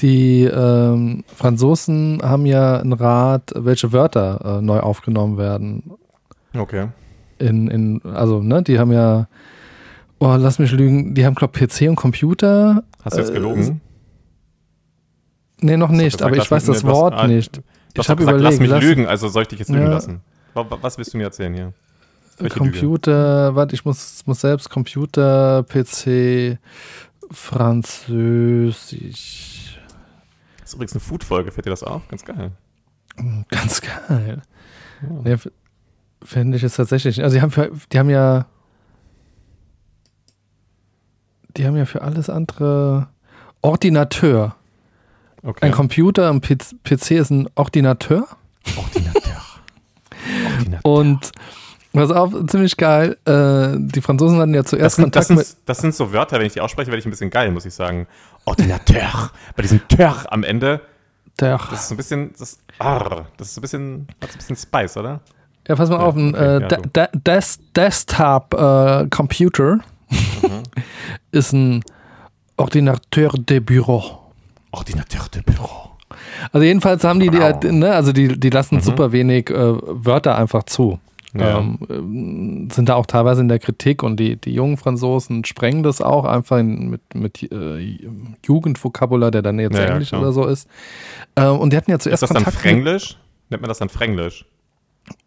die ähm, Franzosen haben ja einen Rat, welche Wörter äh, neu aufgenommen werden. Okay. In, in, also, ne, die haben ja, oh, lass mich lügen, die haben, glaube ich, PC und Computer. Hast du jetzt gelogen? Nee, noch nicht, gesagt, aber ich weiß das Wort ah, nicht. Hast Ich doch habe gesagt, lass überlegt, mich lass- lügen, also soll ich dich jetzt lügen Ja. lassen? Wa- wa- Was willst du mir erzählen hier? Welche Lüge? Computer, warte, ich muss, muss selbst Computer, PC, Französisch. Das ist übrigens eine Food-Folge, fällt dir das auf? Ganz geil. Ganz geil. Ja. Nee, Finde ich es tatsächlich. Also die haben für, die haben ja die haben ja für alles andere Ordinateur. Okay. Ein Computer, ein PC ist ein Ordinateur. Ordinateur. Ordinateur. Und was auch ziemlich geil, äh, die Franzosen hatten ja Das zuerst sind, das, Kontakt mit. sind, das sind so Wörter, wenn ich die ausspreche, werde ich ein bisschen geil, muss ich sagen. Ordinateur. Bei diesem Tör am Ende, Der, das ist so ein bisschen, das, arr, das ist so ein bisschen, hat so ein bisschen Spice, oder? Ja, pass mal Ja, auf, ein okay, äh, ja. De Des Desktop äh, Computer Mhm. ist ein Ordinateur de Bureau. Ordinateur de Büro. Also jedenfalls haben die, die Wow. halt, ne, also die, die lassen Mhm. super wenig äh, Wörter einfach zu. Ja. Ähm, ähm, sind da auch teilweise in der Kritik und die, die jungen Franzosen sprengen das auch einfach in, mit, mit äh, Jugendvokabular, der dann jetzt Ja, ja, Englisch klar. oder so ist. Äh, und die hatten ja Ist zuerst das dann Kontakt Fränglisch? Nennt man das dann Fränglisch?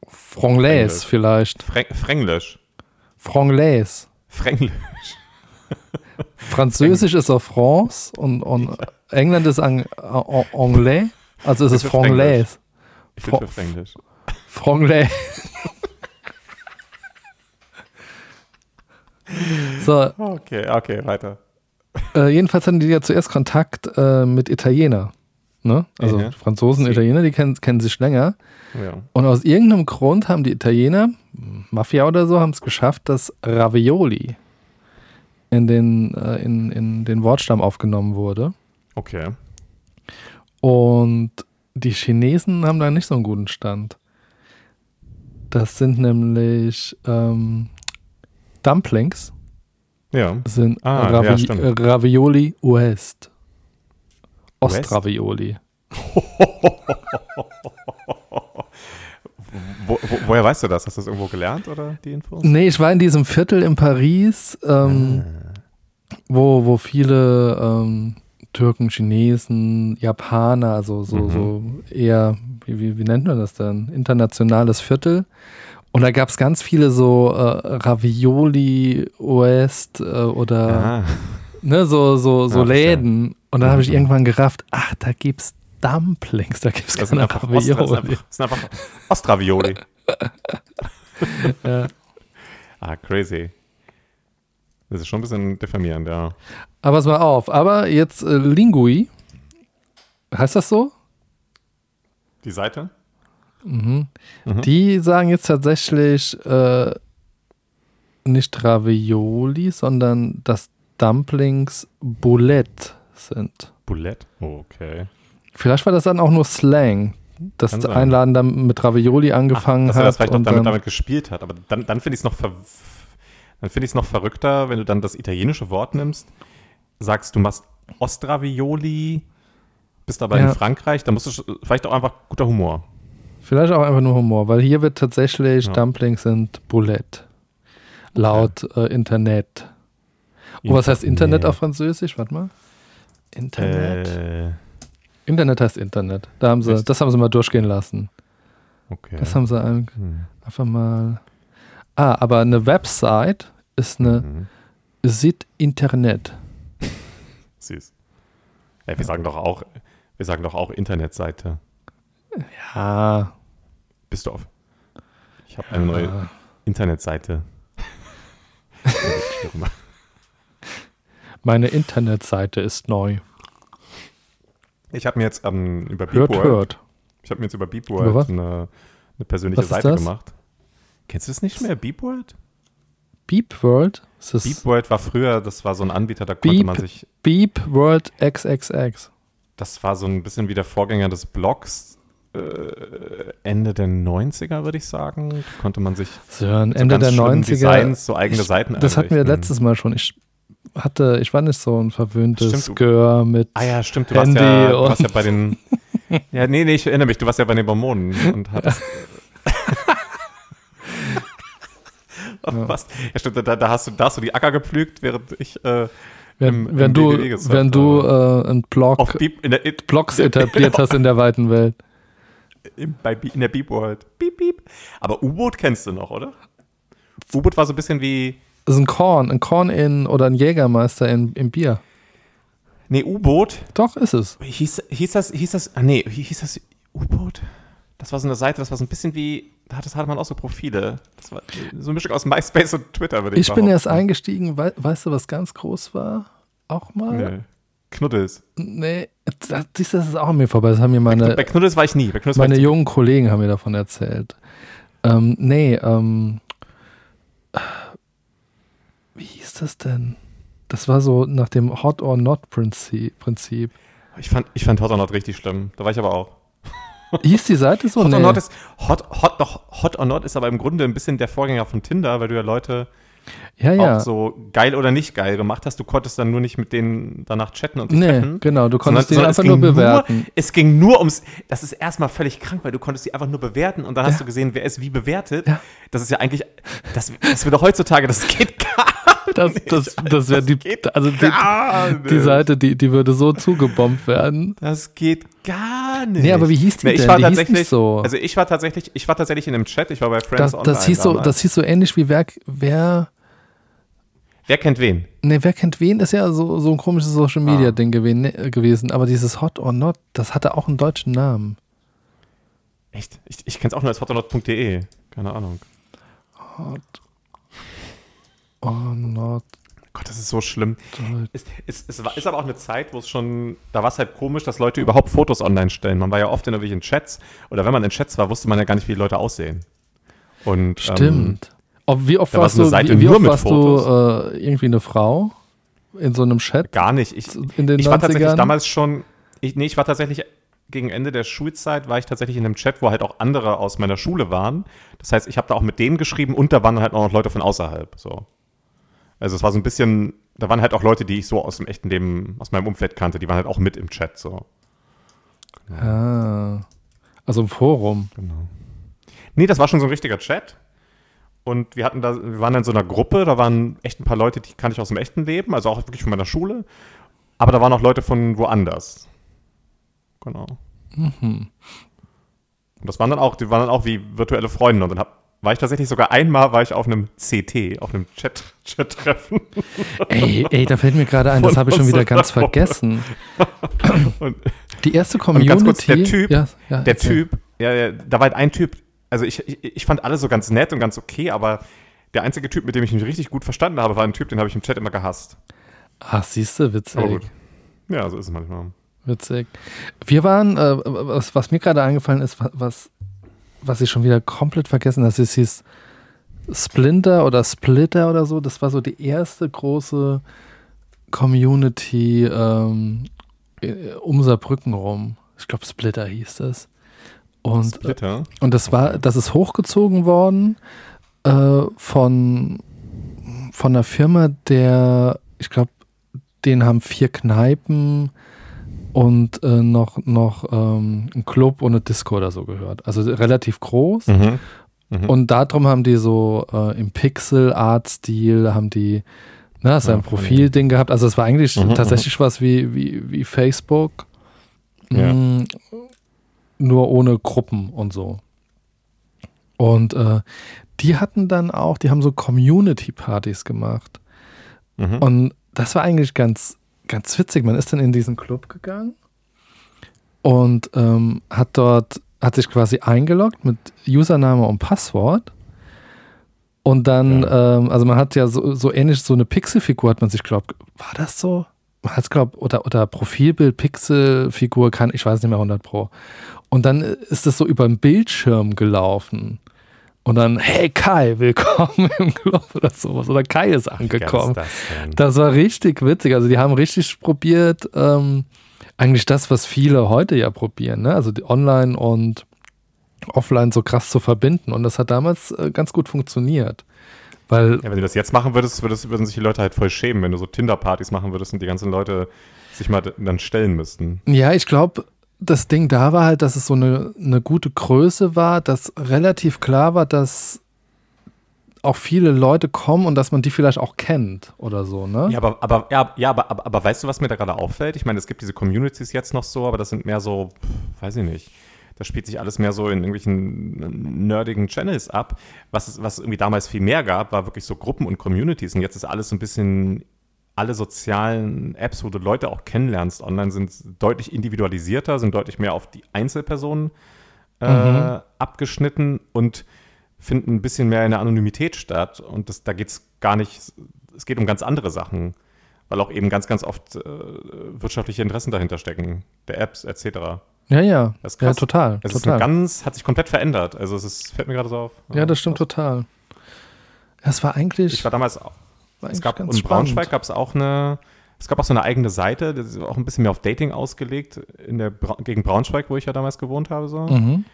Franglais Fränglisch. vielleicht. Frä Fränglisch. Franglais. Fränglisch. Französisch ist auf France und, und England ist ang, ang, Anglais. Also ist es Ich bin Franglais. Ich bin für Fränglisch. Franglais. so, Okay, okay, weiter. äh, jedenfalls hatten die ja zuerst Kontakt äh, mit Italiener. Ne? Also Ja. Franzosen, Sie- Italiener, die kennen, kennen sich länger. Ja. Und aus irgendeinem Grund haben die Italiener, Mafia oder so, haben es geschafft, dass Ravioli in den, äh, in, in den Wortstamm aufgenommen wurde. Okay. Und die Chinesen haben da nicht so einen guten Stand. Das sind nämlich ähm, Dumplings, Ja. sind Ah, Ravi ja, äh, Ravioli West. West? Ostravioli. Wo, wo, woher weißt du das? Hast du das irgendwo gelernt oder die Infos? Nee, ich war in diesem Viertel in Paris, ähm, Ah. wo, wo viele ähm, Türken, Chinesen, Japaner, also so, Mhm. so eher, wie, wie, nennt man das denn? Internationales Viertel. Und da gab es ganz viele so äh, Ravioli West äh, oder Ah, ne, so, so, so Ja, verstehe. Läden. Und dann habe ich irgendwann gerafft, ach, da gibt's Dumplings, da gibt's das sind keine einfach, Ost, das sind Ravioli. einfach, einfach Ostravioli. Ja. Ah, crazy. Das ist schon ein bisschen diffamierend, ja. Aber pass mal auf, aber jetzt äh, Lingui, heißt das so? Die Seite? Mhm. Mhm. Die sagen jetzt tatsächlich äh, nicht Ravioli, sondern dass Dumplings Boulette sind. Boulette? Okay. Vielleicht war das dann auch nur Slang, dass Kann. Einladen dann mit Ravioli angefangen Dass er das hat. vielleicht und damit, dann, damit gespielt hat. Aber dann, dann finde ich es noch, ver dann finde ich es noch verrückter, wenn du dann das italienische Wort nimmst, sagst, du machst Ostravioli, bist aber Ja. in Frankreich, dann musst du vielleicht auch einfach guter Humor. vielleicht auch einfach nur Humor, weil hier wird tatsächlich Ja. Dumplings sind Boulette. Laut äh, Internet. Und was heißt Internet auf Französisch? Warte mal. Internet. Äh, Internet heißt Internet. Da haben sie, Echt? das haben sie mal durchgehen lassen. okay. Das haben sie Hm. einfach mal. Ah, aber eine Website ist eine Mhm. Sit Internet. Süß. Ja, wir sagen doch auch, wir sagen doch auch Internetseite. Ja. Bist du auf? Ich habe eine neue Ah. Internetseite. Meine Internetseite ist neu. ich habe mir jetzt ähm, über Hört, Beepworld, hört. ich habe mir jetzt über was? eine, eine persönliche Seite das? gemacht. Kennst du das nicht mehr? Beep World? Beep World? Beep World war früher, das war so ein Anbieter, da konnte Beep. man sich, Beep World XXX. das war so ein bisschen wie der Vorgänger des Blogs. Äh, Ende der 90er, würde ich sagen. Konnte man sich Sören, so Ende der schlimmen 90er. Designs, so eigene ich, Seiten Das hatten wir letztes Mal schon. Ich hatte, ich war nicht so ein verwöhntes Gör mit. Ah ja, stimmt, du warst ja, du warst ja bei den. Ja, nee, nee, ich erinnere mich, du warst ja bei den Mormonen und hattest. Was, ja, stimmt, da, da, hast du, da hast du die Acker gepflügt, während ich äh, Wenn, im- wenn im du, wenn du habe. äh, einen Blog, auf Beep, in der, in, Blogs etabliert hast in der weiten Welt. im, bei, in der Beep World. Beep, beep. Aber U-Boot kennst du noch, oder? U-Boot war so ein bisschen wie. Das ist ein Korn, ein Korn in oder ein Jägermeister in, im Bier. Nee, U-Boot. Doch, ist es. Hieß, hieß das, hieß das, ah nee, hieß das U-Boot? Das war so eine Seite, das war so ein bisschen wie, da hatte, man auch so Profile. Das war so eine Mischung aus MySpace und Twitter, würde ich Ich bin erst behaupten. eingestiegen, wei weißt du, was ganz groß war? Auch mal? Nee. Knuddels. Nee, das, das ist auch an mir vorbei. Das haben mir meine, Bei Knuddels war ich nie. Bei meine ich jungen Kollegen haben mir davon erzählt. Ähm, nee, ähm, wie hieß das denn? Das war so nach dem Hot or Not. Prinzip. ich fand, ich fand Hot or Not richtig schlimm. Da war ich aber auch. Hieß die Seite so? Hot nee. or Not ist, Hot, Hot, doch, Hot or Not ist aber im Grunde ein bisschen der Vorgänger von Tinder, weil du ja Leute ja, ja. auch so geil oder nicht geil gemacht hast. Du konntest dann nur nicht mit denen danach chatten und dich nee, treffen. genau. Du konntest Sondern- die sondern einfach es nur bewerten. es ging nur ums, das ist erstmal völlig krank, weil du konntest die einfach nur bewerten und dann hast Ja. du gesehen, wer ist wie bewertet. Ja. Das ist ja eigentlich, das, das wird doch heutzutage, das geht gar Das, das, das wäre die, also die, die. Seite, die, die würde so zugebombt werden. Das geht gar nicht. Nee, aber wie hieß die Nee, ich denn? war Die tatsächlich, nicht so. Also ich war tatsächlich, ich war tatsächlich in einem Chat, ich war bei Friends Das, Online das, hieß so, damals. das hieß so ähnlich wie wer, wer, Wer kennt wen? ne, wer kennt wen, ist ja so, so ein komisches Social Ah. Media Ding gewesen, ne, gewesen. Aber dieses Hot or Not, das hatte auch einen deutschen Namen. Echt? Ich, ich kenne es auch nur als hotonot.de. Keine Ahnung. Hot or Not Gott, das ist so schlimm. Es, es, es war, ist aber auch eine Zeit, wo es schon, da war es halt komisch, dass Leute überhaupt Fotos online stellen. Man war ja oft in irgendwelchen Chats oder wenn man in Chats war, wusste man ja gar nicht, wie die Leute aussehen. Und, Ähm, Stimmt. Ob, wie oft warst du, Seite wie, wie nur oft mit warst du äh, irgendwie eine Frau in so einem Chat? gar nicht. Ich, ich war tatsächlich 90ern? damals schon, ich, nee, ich war tatsächlich gegen Ende der Schulzeit, war ich tatsächlich in einem Chat, wo halt auch andere aus meiner Schule waren. Das heißt, ich habe da auch mit denen geschrieben und da waren halt auch noch Leute von außerhalb. So. Also es war so ein bisschen, da waren halt auch Leute, die ich so aus dem echten Leben, aus meinem Umfeld kannte, die waren halt auch mit im Chat. So. Ah. Also im Forum. Genau. Nee, das war schon so ein richtiger Chat. Und wir hatten da, wir waren in so einer Gruppe, da waren echt ein paar Leute, die kannte ich aus dem echten Leben, also auch wirklich von meiner Schule. Aber da waren auch Leute von woanders. Genau. Mhm. Und das waren dann auch, die waren dann auch wie virtuelle Freunde. Und dann hab, war ich tatsächlich sogar einmal war ich auf einem CT, auf einem Chat, Chat-Treffen. Ey, ey, da fällt mir gerade ein, das habe ich schon wieder ganz vergessen. Und Die erste Und Community. ganz kurz, der Typ, ja, ja, der erzähl. Typ, ja, ja, da war halt ein Typ, also ich, ich, ich fand alle so ganz nett und ganz okay, aber der einzige Typ, mit dem ich mich richtig gut verstanden habe, war ein Typ, den habe ich im Chat immer gehasst. Ach, siehst du, witzig. Aber gut. Ja, so ist es manchmal. Witzig. Wir waren, äh, was, was mir gerade eingefallen ist, wa- was, was ich schon wieder komplett vergessen habe, das hieß Splinter oder Splitter oder so. Das war so die erste große Community ähm, äh, um Saarbrücken rum. Ich glaube, Splitter hieß das. Und, Splitter. und das war, das ist hochgezogen worden äh, von, von einer Firma, der, ich glaube, den haben vier Kneipen und äh, noch, noch ähm, ein Club und eine Disco oder so gehört. Also relativ groß. Mhm. Mhm. Und darum haben die so äh, im Pixel-Art-Stil, haben die ne, hast ja Profilding gehabt. Also es war eigentlich Mhm, tatsächlich was wie, wie, wie Facebook. Ja. Mm, nur ohne Gruppen und so. Und äh, die hatten dann auch, die haben so Community-Partys gemacht. Mhm. Und das war eigentlich ganz, ganz witzig. Man ist dann in diesen Club gegangen und ähm, hat dort, hat sich quasi eingeloggt mit Username und Passwort. Und dann, ähm, also man hat ja so, so ähnlich so eine Pixelfigur, hat man sich glaubt, war das so? Man hat glaubt, oder, oder Profilbild, Pixelfigur, kann, ich weiß nicht mehr 100 Pro. Und dann ist das so über den Bildschirm gelaufen. Und dann, hey Kai, willkommen im Club oder sowas. Oder Kai ist angekommen. das? Das war richtig witzig. Also die haben richtig probiert, ähm, eigentlich das, was viele heute ja probieren, ne? Also die online und offline so krass zu verbinden. Und das hat damals äh, ganz gut funktioniert. Weil, Ja, wenn du das jetzt machen würdest, würdest, würden sich die Leute halt voll schämen, wenn du so Tinder-Partys machen würdest und die ganzen Leute sich mal dann stellen müssten. ja, ich glaube, das Ding da war halt, dass es so eine, eine gute Größe war, dass relativ klar war, dass auch viele Leute kommen und dass man die vielleicht auch kennt oder so, ne? Ja, aber, aber, ja, ja aber, aber, aber weißt du, was mir da gerade auffällt? Ich meine, es gibt diese Communities jetzt noch so, aber das sind mehr so, weiß ich nicht. Das spielt sich alles mehr so in irgendwelchen nerdigen Channels ab. Was es, was irgendwie damals viel mehr gab, war wirklich so Gruppen und Communities. Und jetzt ist alles so ein bisschen, alle sozialen Apps, wo du Leute auch kennenlernst online, sind deutlich individualisierter, sind deutlich mehr auf die Einzelpersonen äh, abgeschnitten und finden ein bisschen mehr in der Anonymität statt. Und das, da geht es gar nicht, es geht um ganz andere Sachen, weil auch eben ganz, ganz oft äh, wirtschaftliche Interessen dahinter stecken, der Apps etc. Ja, ja. Das ist ja, krass. total. Es ist total. eine ganz, hat sich komplett verändert. Also es ist, fällt mir gerade so auf. ja, das stimmt total. Das war eigentlich, Ich war damals Es gab in Braunschweig gab es auch eine, es gab auch so eine eigene Seite, das ist auch ein bisschen mehr auf Dating ausgelegt, in der Bra gegen Braunschweig, wo ich ja damals gewohnt habe. So. Mhm.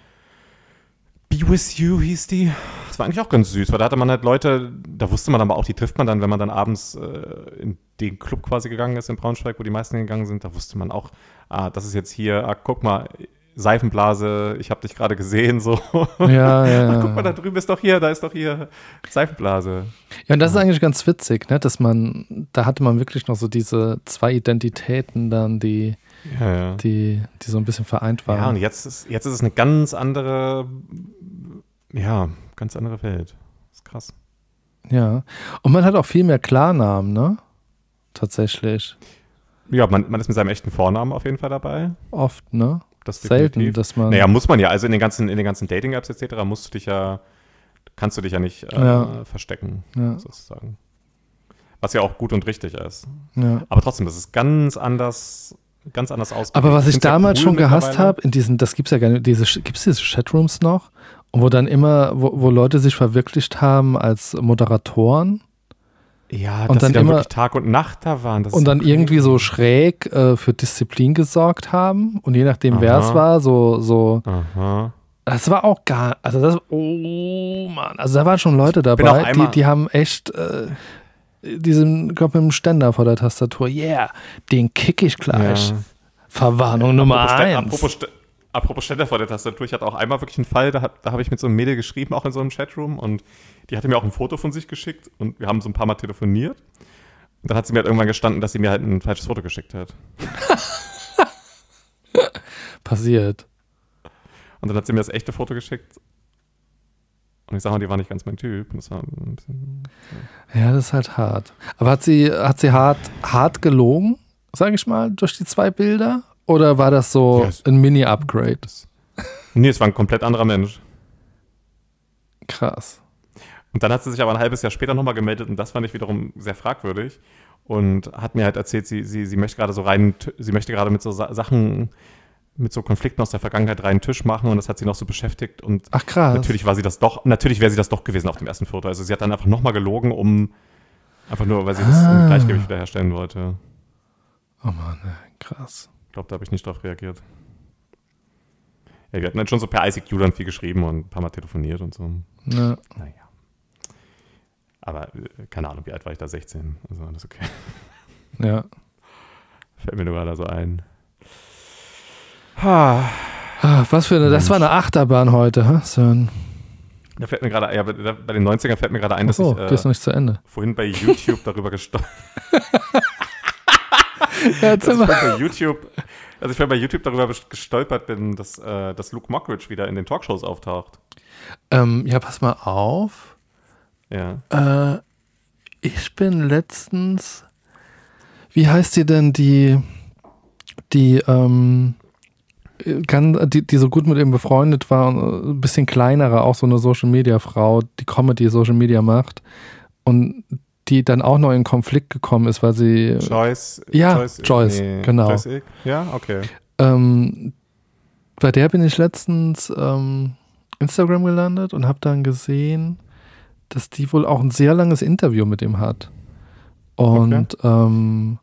Be With You hieß die. Das war eigentlich auch ganz süß, weil da hatte man halt Leute, da wusste man aber auch, die trifft man dann, wenn man dann abends äh, in den Club quasi gegangen ist in Braunschweig, wo die meisten gegangen sind, da wusste man auch, ah, das ist jetzt hier, ah, guck mal, Seifenblase, ich habe dich gerade gesehen, so. Ja, ja, guck mal, da drüben ist doch hier, da ist doch hier Seifenblase. Ja, und das ist eigentlich ganz witzig, ne? dass man, da hatte man wirklich noch so diese zwei Identitäten dann, die, Ja, ja. die, die so ein bisschen vereint Ja, und waren. jetzt ist, jetzt ist es eine ganz andere, ja, ganz andere Welt. Das ist krass. Ja. Und man hat auch viel mehr Klarnamen, ne? Tatsächlich. Ja, man, man ist mit seinem echten Vornamen auf jeden Fall dabei. Oft, ne? Das Selten, definitiv. dass man. Naja, muss man ja. Also in den ganzen, in den ganzen Dating-Apps etc. musst du dich ja, kannst du dich ja nicht äh, Ja. verstecken, Ja. sozusagen. Was ja auch gut und richtig ist. ja. Aber trotzdem, das ist ganz anders, ganz anders ausgelegt. Aber was ich ja damals cool schon gehasst habe, in diesen, das gibt's ja gar nicht, diese, gibt's diese Chatrooms noch? Und wo dann immer, wo, wo Leute sich verwirklicht haben als Moderatoren Ja, und dass dann dann immer- wirklich Tag und Nacht da waren. Und dann irgendwie so schräg äh, für Disziplin gesorgt haben. Und je nachdem, wer es war, so, so, Aha. das war auch gar, also das, oh Mann, also da waren schon Leute dabei, die, die haben echt, äh, diesen, glaub mit dem Ständer vor der Tastatur, yeah, den kick ich gleich. Ja. Verwarnung Nummer Apropos Stä- eins. Apropos, Stä- apropos Ständer vor der Tastatur, ich hatte auch einmal wirklich einen Fall, da, da habe ich mit so einem Mädel geschrieben, auch in so einem Chatroom und die hatte mir auch ein Foto von sich geschickt und wir haben so ein paar Mal telefoniert. Und dann hat sie mir halt irgendwann gestanden, dass sie mir halt ein falsches Foto geschickt hat. Passiert. Und dann hat sie mir das echte Foto geschickt. Und ich sag mal, die war nicht ganz mein Typ. Das war ein bisschen. Ja, das ist halt hart. Aber hat sie, hat sie hart, hart gelogen, sage ich mal, durch die zwei Bilder? Oder war das so Ja, es- ein Mini-Upgrade? Nee, es war ein komplett anderer Mensch. Krass. Und dann hat sie sich aber ein halbes Jahr später nochmal gemeldet und das fand ich wiederum sehr fragwürdig. Und hat mir halt erzählt, sie, sie, sie möchte gerade so rein, sie möchte gerade mit so Sa Sachen, mit so Konflikten aus der Vergangenheit reinen Tisch machen und das hat sie noch so beschäftigt. Und Ach krass. natürlich war sie das doch, natürlich wäre sie das doch gewesen auf dem ersten Foto. Also sie hat dann einfach nochmal gelogen, um einfach nur, weil sie das Ah. im Gleichgewicht wiederherstellen wollte. Oh Mann, krass. Ich glaube, da habe ich nicht drauf reagiert. Ja, wir hatten dann schon so per ICQ dann viel geschrieben und ein paar Mal telefoniert und so. Ja. Naja. Aber äh, keine Ahnung, wie alt war ich da? 16. Also alles okay. ja. Fällt mir nur gerade so ein. Ha. Ah, was für eine, das war eine Achterbahn heute, hä, Sören? Da fällt mir gerade, ja, bei den 90ern fällt mir gerade ein, dass Achso, ich äh, noch nicht zu Ende. vorhin bei YouTube darüber gestolpert Ja, dass ich bei YouTube, dass ich vorhin bei YouTube darüber gestolpert bin, dass, äh, dass Luke Mockridge wieder in den Talkshows auftaucht. ähm, ja, pass mal auf. Ja. Äh, ich bin letztens. Wie heißt die denn, die, die, ähm, kann, die, die so gut mit ihm befreundet war und ein bisschen kleinere, auch so eine Social Media Frau, die Comedy Social Media macht und die dann auch noch in Konflikt gekommen ist, weil sie Joyce. Ja, Joyce, genau. Joyce Ick? Ja, okay. Ähm, bei der bin ich letztens ähm, Instagram gelandet und habe dann gesehen, dass die wohl auch ein sehr langes Interview mit ihm hat. Und ähm,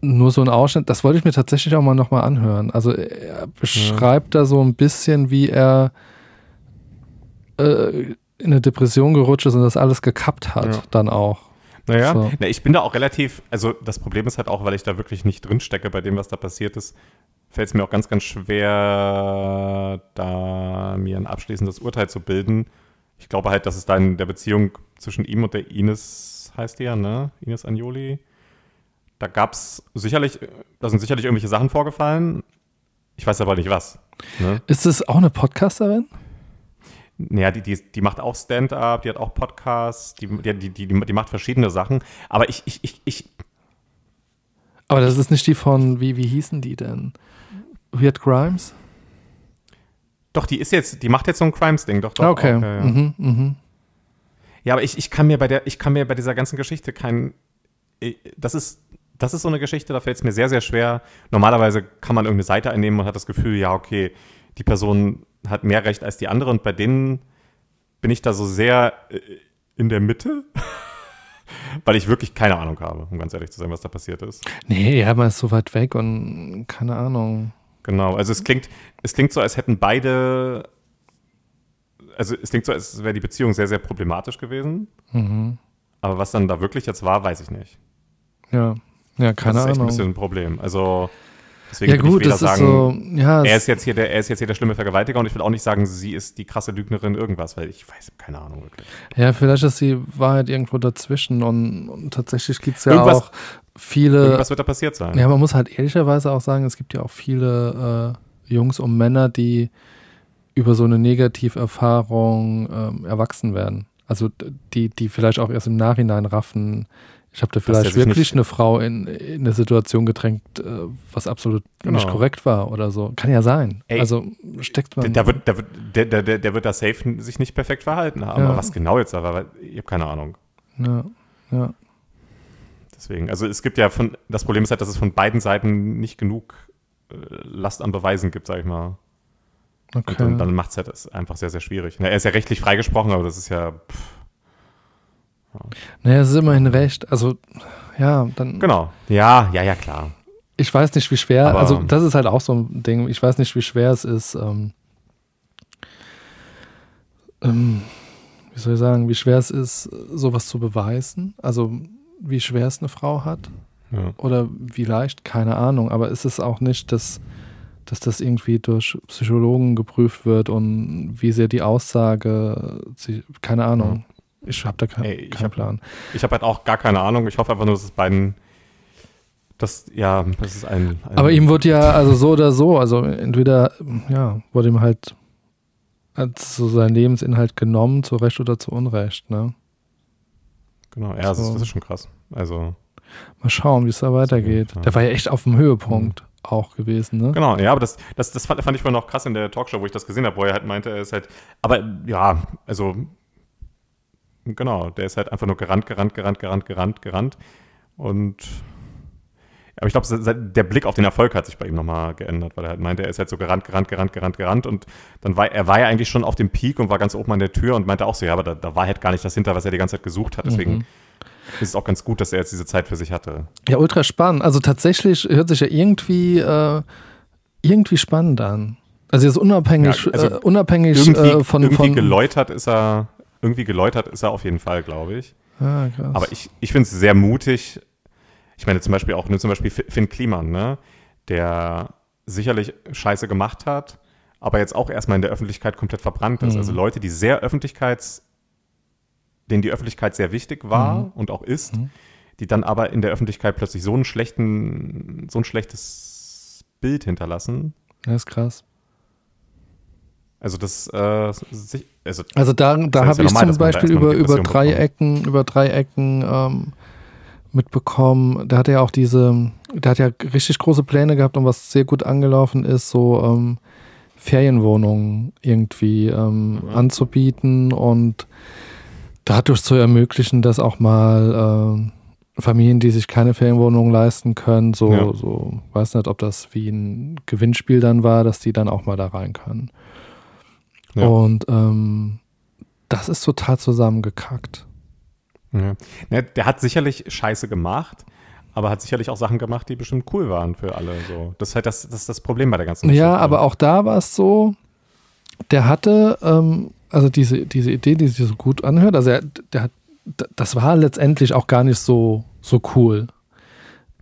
nur so ein Ausschnitt, das wollte ich mir tatsächlich auch mal nochmal anhören. Also er beschreibt da so ein bisschen, wie er äh, in eine Depression gerutscht ist und das alles gekappt hat, Ja. dann auch. Naja, So. na, ich bin da auch relativ, also das Problem ist halt auch, weil ich da wirklich nicht drin stecke bei dem, was da passiert ist, fällt es mir auch ganz, ganz schwer, da mir ein abschließendes Urteil zu bilden. Ich glaube halt, dass es da in der Beziehung zwischen ihm und der Ines, heißt die ja, ne? Ines Anjoli. Da gab es sicherlich, da sind sicherlich irgendwelche Sachen vorgefallen. Ich weiß aber nicht was. Ne? Ist es auch eine Podcasterin? Naja, die, die, die macht auch Stand-up, die hat auch Podcasts, die, die, die, die, die macht verschiedene Sachen. Aber ich, ich, ich, ich, Aber das ist nicht die von, wie, wie hießen die denn? Weird Crimes? Doch, die ist jetzt, die macht jetzt so ein Crimes-Ding, doch, doch. Okay. auch, ja. Mhm, mhm. ja, aber ich, ich kann mir bei der, ich kann mir bei dieser ganzen Geschichte kein. Das ist, das ist so eine Geschichte, da fällt es mir sehr, sehr schwer. Normalerweise kann man irgendeine Seite einnehmen und hat das Gefühl, ja, okay, die Person hat mehr Recht als die andere und bei denen bin ich da so sehr äh, in der Mitte. Weil ich wirklich keine Ahnung habe, um ganz ehrlich zu sein, was da passiert ist. Nee, ja, man ist so weit weg und keine Ahnung. Genau, also es klingt, es klingt so, als hätten beide, also es klingt so, als wäre die Beziehung sehr, sehr problematisch gewesen. Mhm. Aber was dann da wirklich jetzt war, weiß ich nicht. Ja, ja, keine das ist echt ein Ahnung. bisschen ein Problem. Also deswegen Ja gut, ich weder sagen, so, ja, er ist jetzt hier der, er ist jetzt hier der schlimme Vergewaltiger und ich will auch nicht sagen, sie ist die krasse Lügnerin irgendwas, weil ich weiß, keine Ahnung wirklich. Ja, vielleicht ist die Wahrheit irgendwo dazwischen und, und tatsächlich gibt es ja Irgendwas- auch viele. Irgendwas wird da passiert sein. Ja, man muss halt ehrlicherweise auch sagen, es gibt ja auch viele äh, Jungs und Männer, die über so eine Negativerfahrung ähm, erwachsen werden. Also die, die vielleicht auch erst im Nachhinein raffen, ich habe da vielleicht wirklich eine Frau in, in eine Situation gedrängt, äh, was absolut Genau. nicht korrekt war oder so. Kann ja sein. Ey, also steckt man. Der, der, wird, der, wird, der, der, der, der wird da safe sich nicht perfekt verhalten haben. Ja. Aber was genau jetzt aber, ich habe keine Ahnung. ja, ja. Deswegen, also es gibt ja von, das Problem ist halt, dass es von beiden Seiten nicht genug äh, Last an Beweisen gibt, sag ich mal. Und Okay. dann, macht es halt das einfach sehr, sehr schwierig. Na, er ist ja rechtlich freigesprochen, aber das ist ja, pff, naja, es ist immerhin recht. Also, ja, dann. genau. Ja, ja, ja, klar. Ich weiß nicht, wie schwer, Aber- also das ist halt auch so ein Ding, ich weiß nicht, wie schwer es ist, ähm, ähm, wie soll ich sagen, wie schwer es ist, sowas zu beweisen. Also wie schwer es eine Frau hat Ja. oder wie leicht, keine Ahnung. Aber ist es auch nicht, dass, dass das irgendwie durch Psychologen geprüft wird und wie sehr die Aussage, sie, keine Ahnung. Ich habe da kein, Ey, keinen hab- Plan. Ich habe halt auch gar keine Ahnung. Ich hoffe einfach nur, dass es beiden, das, ja, das ist ein, ein Aber ihm wurde ja, also so oder so, also entweder, ja, wurde ihm halt als so sein Lebensinhalt genommen, zu Recht oder zu Unrecht, ne? Genau, ja, das, ist, so. das ist schon krass. Also, Mal schauen, wie es da weitergeht. Ja. Der war ja echt auf dem Höhepunkt auch gewesen, ne? Genau, ja, aber das, das, das fand, fand ich vorhin noch krass in der Talkshow, wo ich das gesehen habe, wo er halt meinte, er ist halt, aber ja, also, genau, der ist halt einfach nur gerannt, gerannt, gerannt, gerannt, gerannt, gerannt und, aber ich glaube, der Blick auf den Erfolg hat sich bei ihm nochmal geändert, weil er halt meinte, er ist halt so gerannt, gerannt, gerannt, gerannt, gerannt und dann war, er war ja eigentlich schon auf dem Peak und war ganz oben an der Tür und meinte auch so, ja, aber da, da war halt gar nicht das hinter, was er die ganze Zeit gesucht hat, deswegen Mhm. ist es auch ganz gut, dass er jetzt diese Zeit für sich hatte. Ja, ultra spannend. Also tatsächlich hört sich ja irgendwie, äh, irgendwie spannend an. Also jetzt unabhängig, Ja, also äh, unabhängig Irgendwie, äh, von, irgendwie von geläutert ist er, irgendwie geläutert ist er auf jeden Fall, glaube ich. Ah, krass. Aber ich, ich finde es sehr mutig. Ich meine zum Beispiel auch, nur zum Beispiel Finn Kliman, ne? der sicherlich Scheiße gemacht hat, aber jetzt auch erstmal in der Öffentlichkeit komplett verbrannt ist. Mhm. Also Leute, die sehr Öffentlichkeits, denen die Öffentlichkeit sehr wichtig war Mhm. und auch ist, Mhm. die dann aber in der Öffentlichkeit plötzlich so einen schlechten, so ein schlechtes Bild hinterlassen. ja, ist krass. Also das, äh, sich, also Also da, da habe ja ich zum Beispiel über, über drei bekommt. Ecken, über drei Ecken ähm, mitbekommen. Der hat ja auch diese, der hat ja richtig große Pläne gehabt und was sehr gut angelaufen ist, so ähm, Ferienwohnungen irgendwie ähm, Mhm. anzubieten und dadurch zu ermöglichen, dass auch mal ähm, Familien, die sich keine Ferienwohnung leisten können, so, Ja. so, weiß nicht, ob das wie ein Gewinnspiel dann war, dass die dann auch mal da rein können. Ja. Und ähm, das ist total zusammengekackt. Ja. Ne, der hat sicherlich Scheiße gemacht, aber hat sicherlich auch Sachen gemacht, die bestimmt cool waren für alle. So. Das ist halt das, das, ist das Problem bei der ganzen Ja, Geschichte. aber auch da war es so, der hatte, ähm, also diese, diese Idee, die sich so gut anhört, also er, der hat, das war letztendlich auch gar nicht so, so cool.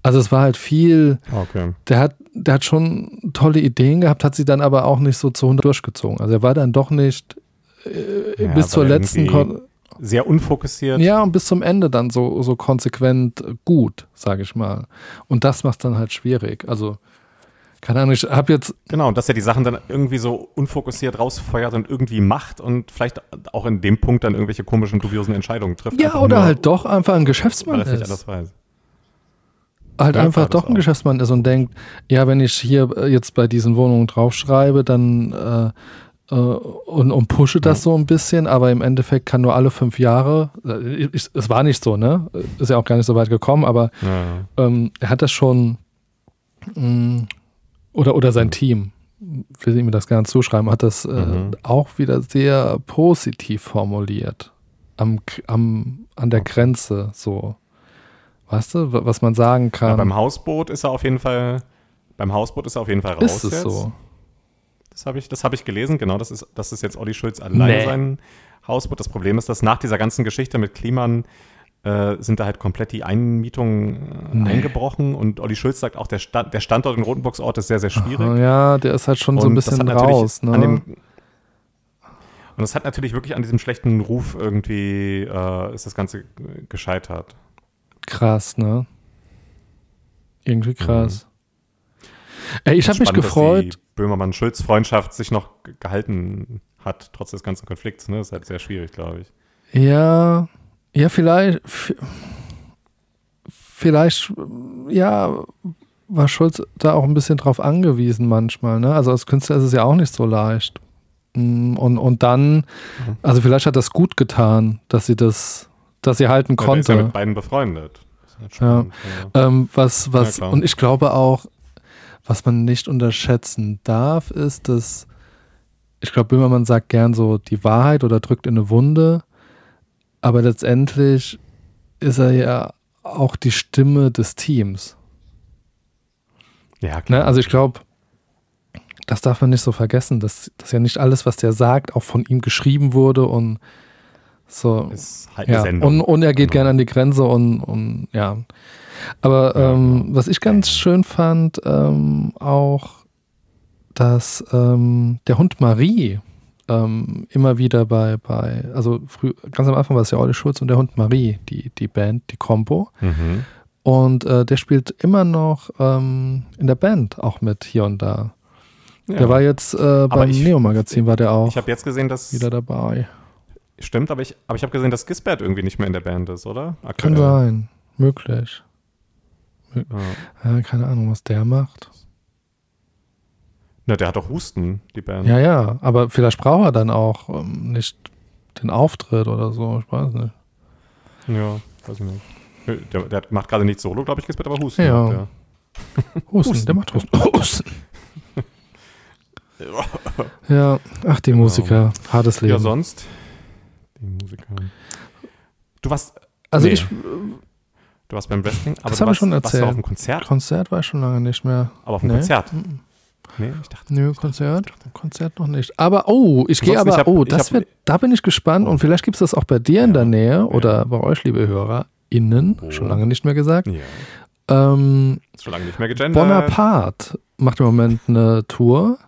Also es war halt viel, Okay. der hat, der hat schon tolle Ideen gehabt, hat sie dann aber auch nicht so zu 100 durchgezogen. Also er war dann doch nicht äh, Ja, bis zur letzten, Kon Sehr unfokussiert. ja, und bis zum Ende dann so, so konsequent gut, sage ich mal. Und das macht dann halt schwierig. Also, keine Ahnung, ich habe jetzt, Genau, und dass er die Sachen dann irgendwie so unfokussiert rausfeuert und irgendwie macht und vielleicht auch in dem Punkt dann irgendwelche komischen, dubiosen Entscheidungen trifft. ja, oder nur, halt doch einfach ein Weil Geschäftsmann er es nicht ist. anders weiß. Halt Ja, einfach doch ein auch. Geschäftsmann ist und denkt, ja, wenn ich hier jetzt bei diesen Wohnungen draufschreibe, dann äh, äh, und, und pushe das so ein bisschen, aber im Endeffekt kann nur alle fünf Jahre, äh, ich, es war nicht so, ne? Ist ja auch gar nicht so weit gekommen, aber Ja. ähm, er hat das schon mh, oder, oder sein Team, will ich mir das gerne zuschreiben, hat das äh, Mhm. auch wieder sehr positiv formuliert. Am, am, an der Grenze so. Weißt du, wa- was man sagen Ja, kann? beim Hausboot ist er auf jeden Fall, beim Hausboot ist er auf jeden Fall raus ist es jetzt. so? Das habe ich, das hab ich gelesen, genau. Das ist, das ist jetzt Olli Schulz alleine Nee. sein Hausboot. Das Problem ist, dass nach dieser ganzen Geschichte mit Kliman äh, sind da halt komplett die Einmietungen äh, Nee. eingebrochen und Olli Schulz sagt auch, der, Stand, der Standort in Rotenburgsort ist sehr, sehr schwierig. Ah, Ja, der ist halt schon so ein Und bisschen raus. Ne? Dem, und das hat natürlich wirklich an diesem schlechten Ruf irgendwie, äh, ist das Ganze gescheitert. krass, ne? Irgendwie krass. Ey, ich habe mich Spannend, dass gefreut. die Böhmermann-Schulz-Freundschaft sich noch ge- gehalten hat, trotz des ganzen Konflikts. Ne? Das ist halt sehr schwierig, glaube ich. Ja, ja, vielleicht, vielleicht, ja, war Schulz da auch ein bisschen drauf angewiesen manchmal, ne? Also als Künstler ist es ja auch nicht so leicht. Mm, Und, und dann, also vielleicht hat das gut getan, dass sie das, dass sie halten Ja, der ist ja konnte. mit beiden befreundet. Halt Ja. ja. Ähm, was, was, Ja, und ich glaube auch, was man nicht unterschätzen darf, ist, dass ich glaube, Böhmermann sagt gern so die Wahrheit oder drückt in eine Wunde, aber letztendlich ist er ja auch die Stimme des Teams. Ja, klar. Ne? Also ich glaube, das darf man nicht so vergessen, dass, dass ja nicht alles, was der sagt, auch von ihm geschrieben wurde und so. ist halt Ja, und, und er geht Genau. gerne an die Grenze und, und ja. Aber ähm, was ich ganz schön fand, ähm, auch, dass ähm, der Hund Marie ähm, immer wieder bei, bei, also früh, ganz am Anfang war es ja Olli Schulz und der Hund Marie, die, die Band, die Combo. Mhm. Und äh, der spielt immer noch ähm, in der Band auch mit hier und da. Ja. Der war jetzt äh, beim Neo-Magazin, war der auch ich habe jetzt gesehen, dass. wieder dabei. Stimmt, aber ich, aber ich habe gesehen, dass Gisbert irgendwie nicht mehr in der Band ist, oder? Kann Aktuell. sein, möglich. Ja. Ja, keine Ahnung, was der macht. Na, der hat doch Husten, die Band. Ja, ja, aber vielleicht braucht er dann auch ähm, nicht den Auftritt oder so, ich weiß nicht. Ja, weiß ich nicht. Der, der macht gerade nicht Solo, glaube ich, Gisbert, aber Husten. Ja. macht der. Husten, der macht Husten. Husten. ja, ach, die Genau. Musiker, hartes Leben. Ja, sonst? Die Musiker. Du warst, also nee. ich, du warst beim Wrestling, aber Das du warst, schon warst du erzählt. auf dem Konzert? Konzert war ich schon lange nicht mehr. Aber auf dem Nee. Konzert? Mhm. Nee, ich dachte. Nö, Konzert, Konzert noch nicht. Aber, oh, ich gehe aber, hab- oh, das hab- wird, da bin ich gespannt und vielleicht gibt es das auch bei dir in Ja, der Nähe ja. oder bei euch, liebe HörerInnen, Wo? schon lange nicht mehr gesagt. Ja, Ähm, schon lange nicht mehr gegendert. Bonaparte macht im Moment eine Tour,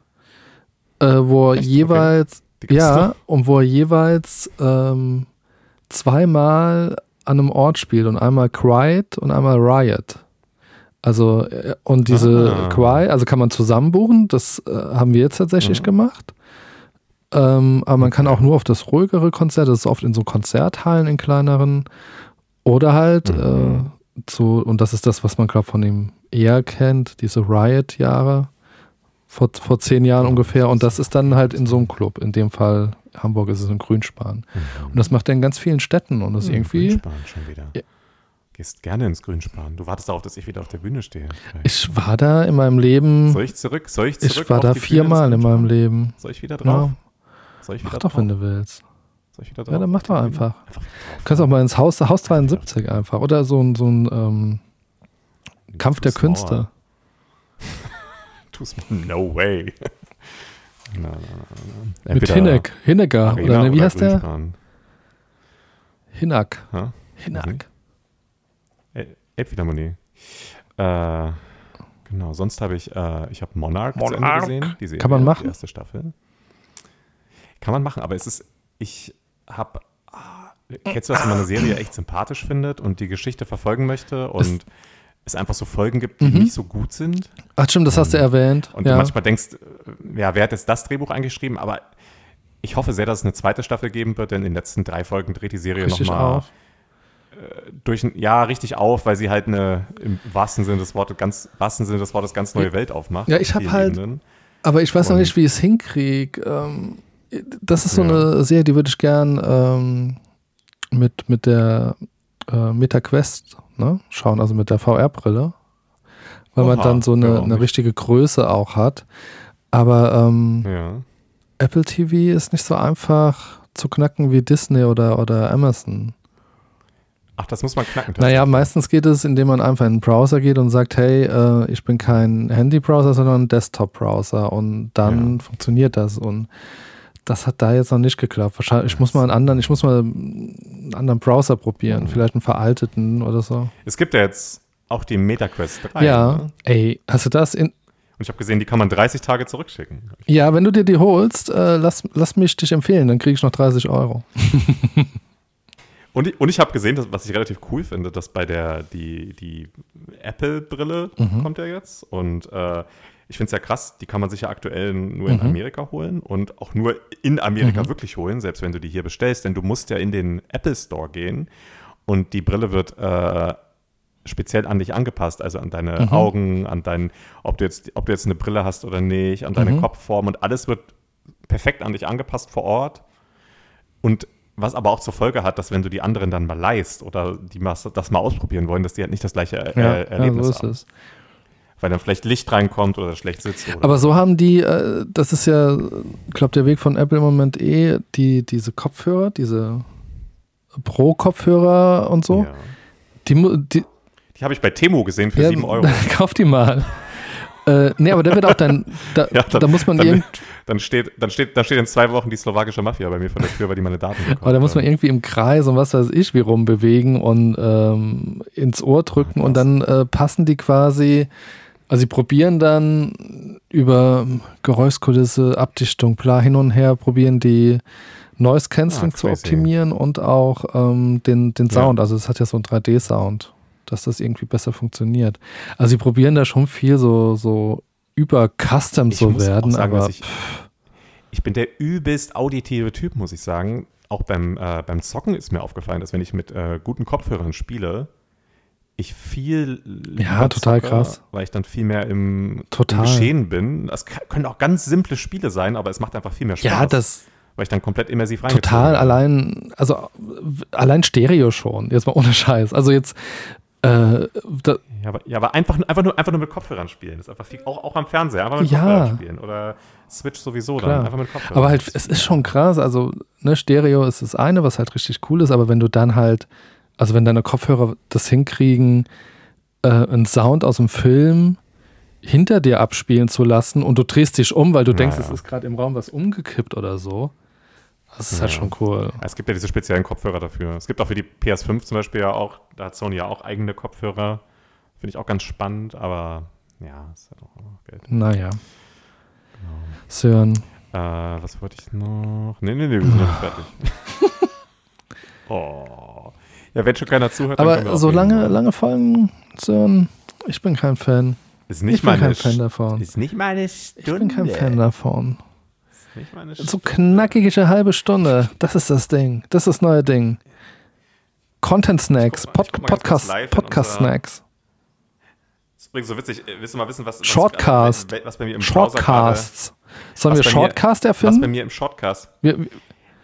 äh, wo er Echt? jeweils, gibt's ja, und wo er jeweils ähm, zweimal an einem Ort spielt und einmal Quiet und einmal Riot. Also, äh, und diese Ah. Quiet, also kann man zusammen buchen, das äh, haben wir jetzt tatsächlich Mhm. gemacht. Ähm, aber man kann auch nur auf das ruhigere Konzert, das ist oft in so Konzerthallen in kleineren. Oder halt Mhm. äh, zu, und das ist das, was man, glaube von ihm eher kennt, diese Riot-Jahre vor, vor zehn Jahren ungefähr. Und das ist dann halt in so einem Club. In dem Fall Hamburg ist es in Grünspan. Und das macht er in ganz vielen Städten und das ist Hm, irgendwie. Grünspan schon wieder. Ja. Gehst gerne ins Grünspan. Du wartest darauf, dass ich wieder auf der Bühne stehe. Ich war da in meinem Leben. Soll ich zurück? Soll ich zurück? Ich war da viermal in meinem? Leben. Soll ich wieder drauf? Ja. Soll ich Mach wieder doch, wenn drauf? du willst. Soll ich wieder Ja, drauf? dann mach doch einfach. Einfach Du kannst auch mal ins Haus, Haus 72 einfach. Oder so ein, so ein ähm, Kampf der. Künste. Small. No way. na, na, na, na. Mit Hinek, Hinecker. Arena Oder ne, wie heißt der? Hinak. Ha? Hinak. El- Elbphilharmonie. Äh, genau, sonst habe ich, äh, ich habe Monarch, zu Ende Monarch. gesehen. Die Serie, Kann man machen? Die erste Staffel. Kann man machen, aber es ist, ich habe, ah, kennst du das, wenn man eine Serie echt sympathisch findet und die Geschichte verfolgen möchte und es einfach so Folgen gibt, die Mhm. nicht so gut sind Ach stimmt, das hast du erwähnt. und ja. du manchmal denkst, äh, ja, wer hat jetzt das Drehbuch eingeschrieben, aber ich hoffe sehr, dass es eine zweite Staffel geben wird, denn in den letzten drei Folgen dreht die Serie nochmal auf. durch ein Jahr richtig auf, weil sie halt eine im wahrsten Sinne des Wortes ganz wahrsten Sinne des Wortes ganz neue Welt aufmacht. Ja, ich auf hab vielen halt- Ebenen. Aber ich weiß noch Und- nicht, wie ich es hinkriege. Ähm, das ist so Ja. eine Serie, die würde ich gern ähm, mit, mit der äh, MetaQuest ne, schauen, also mit der VR-Brille. Weil man Oha, dann so eine, eine richtige Größe auch hat. Aber ähm, Ja. Apple TV ist nicht so einfach zu knacken wie Disney oder, oder Amazon. Ach, das muss man knacken. Naja, meistens geht es, indem man einfach in den Browser geht und sagt, hey, äh, ich bin kein Handy-Browser, sondern ein Desktop-Browser und dann Ja. funktioniert das und das hat da jetzt noch nicht geklappt. Wahrscheinlich, ich muss mal einen anderen, ich muss mal einen anderen Browser probieren, Mhm. vielleicht einen veralteten oder so. Es gibt ja jetzt auch die MetaQuest 3. ja, Ne? ey, hast du das in, Und ich habe gesehen, die kann man 30 Tage zurückschicken. ja, wenn du dir die holst, äh, lass, lass mich dich empfehlen, dann kriege ich noch 30 Euro. Und ich, und ich habe gesehen, dass, was ich relativ cool finde, dass bei der, die, die Apple-Brille Mhm. kommt ja jetzt. Und äh, ich finde es ja krass, die kann man sich ja aktuell nur in Mhm. Amerika holen und auch nur in Amerika wirklich holen, selbst wenn du die hier bestellst. Denn du musst ja in den Apple Store gehen und die Brille wird äh, speziell an dich angepasst, also an deine Mhm. Augen, an dein, ob du jetzt, ob du jetzt eine Brille hast oder nicht, an deine Mhm. Kopfform und alles wird perfekt an dich angepasst vor Ort. Und was aber auch zur Folge hat, dass wenn du die anderen dann mal leihst oder die mal, das mal ausprobieren wollen, dass die halt nicht das gleiche äh, Ja, Erlebnis ja so ist haben. es. Weil dann vielleicht Licht reinkommt oder schlecht sitzt. Oder Aber so haben die, äh, das ist ja, ich glaube, der Weg von Apple im Moment eh, die, diese Kopfhörer, diese Pro-Kopfhörer und so, Ja. die, die, Die habe ich bei Temo gesehen für ja, 7 Euro. kauf die mal. äh, nee, aber da wird auch dann, da, Ja, da muss man dann, dann, steht, dann, steht, dann steht in zwei Wochen die slowakische Mafia bei mir vor der Tür, weil die meine Daten bekommen. aber da muss man irgendwie im Kreis und was weiß ich wie rumbewegen und ähm, ins Ohr drücken und dann äh, passen die quasi, also sie probieren dann über Geräuschkulisse, Abdichtung, bla hin und her, probieren die Noise Cancelling Ah, zu optimieren und auch ähm, den, den Ja. Sound. Also es hat ja so einen 3D-Sound, dass das irgendwie besser funktioniert. Also sie probieren da schon viel so, so über Custom Ich zu werden, sagen, aber ich, ich bin der übelst auditive Typ, muss ich sagen. Auch beim, äh, beim Zocken ist mir aufgefallen, dass wenn ich mit äh, guten Kopfhörern spiele, ich viel Ja, total zocke, krass. weil ich dann viel mehr im, Total. im Geschehen bin. Das können auch ganz simple Spiele sein, aber es macht einfach viel mehr Spaß, ja, das weil ich dann komplett immersiv reingezogen total allein, also allein Stereo schon, jetzt mal ohne Scheiß. Also jetzt, äh, da, Ja, aber, ja, aber einfach, einfach, nur, einfach nur mit Kopfhörern spielen. Das ist einfach viel, auch, auch am Fernseher, einfach mit Ja. Kopfhörern spielen. Oder Switch sowieso Klar. dann, einfach mit Kopfhörern. aber halt, Das es ist schon krass, also ne, Stereo ist das eine, was halt richtig cool ist, aber wenn du dann halt, also wenn deine Kopfhörer das hinkriegen, äh, einen Sound aus dem Film hinter dir abspielen zu lassen und du drehst dich um, weil du denkst, Ja, es ist gerade im Raum was umgekippt oder so. Das ist halt Ja. schon cool. Es gibt ja diese speziellen Kopfhörer dafür. Es gibt auch für die PS5 zum Beispiel ja auch, da hat Sony ja auch eigene Kopfhörer. Finde ich auch ganz spannend, aber ja, ist halt auch noch Geld. Naja. Sören, Äh, was wollte ich noch? Nee, nee, nee, wir sind noch nicht fertig. oh. Ja, wenn schon keiner zuhört, dann aber so reden. lange, lange Folgen, Sören, ich bin kein Fan. Ist nicht ich bin kein Fan davon. Ist nicht meine Ich Stunde. bin kein Fan davon. Ist nicht meine So knackige halbe Stunde, das ist das Ding. Das ist das neue Ding. Content Snacks, Ich mal- Pod ich Podcast, Podcast Snacks. Das ist übrigens so witzig. äh, Willst du mal wissen, was, was, Shortcast. was, bei mir im Shortcasts. Sollen wir was Shortcast was bei erfinden? mir im Shortcast wir-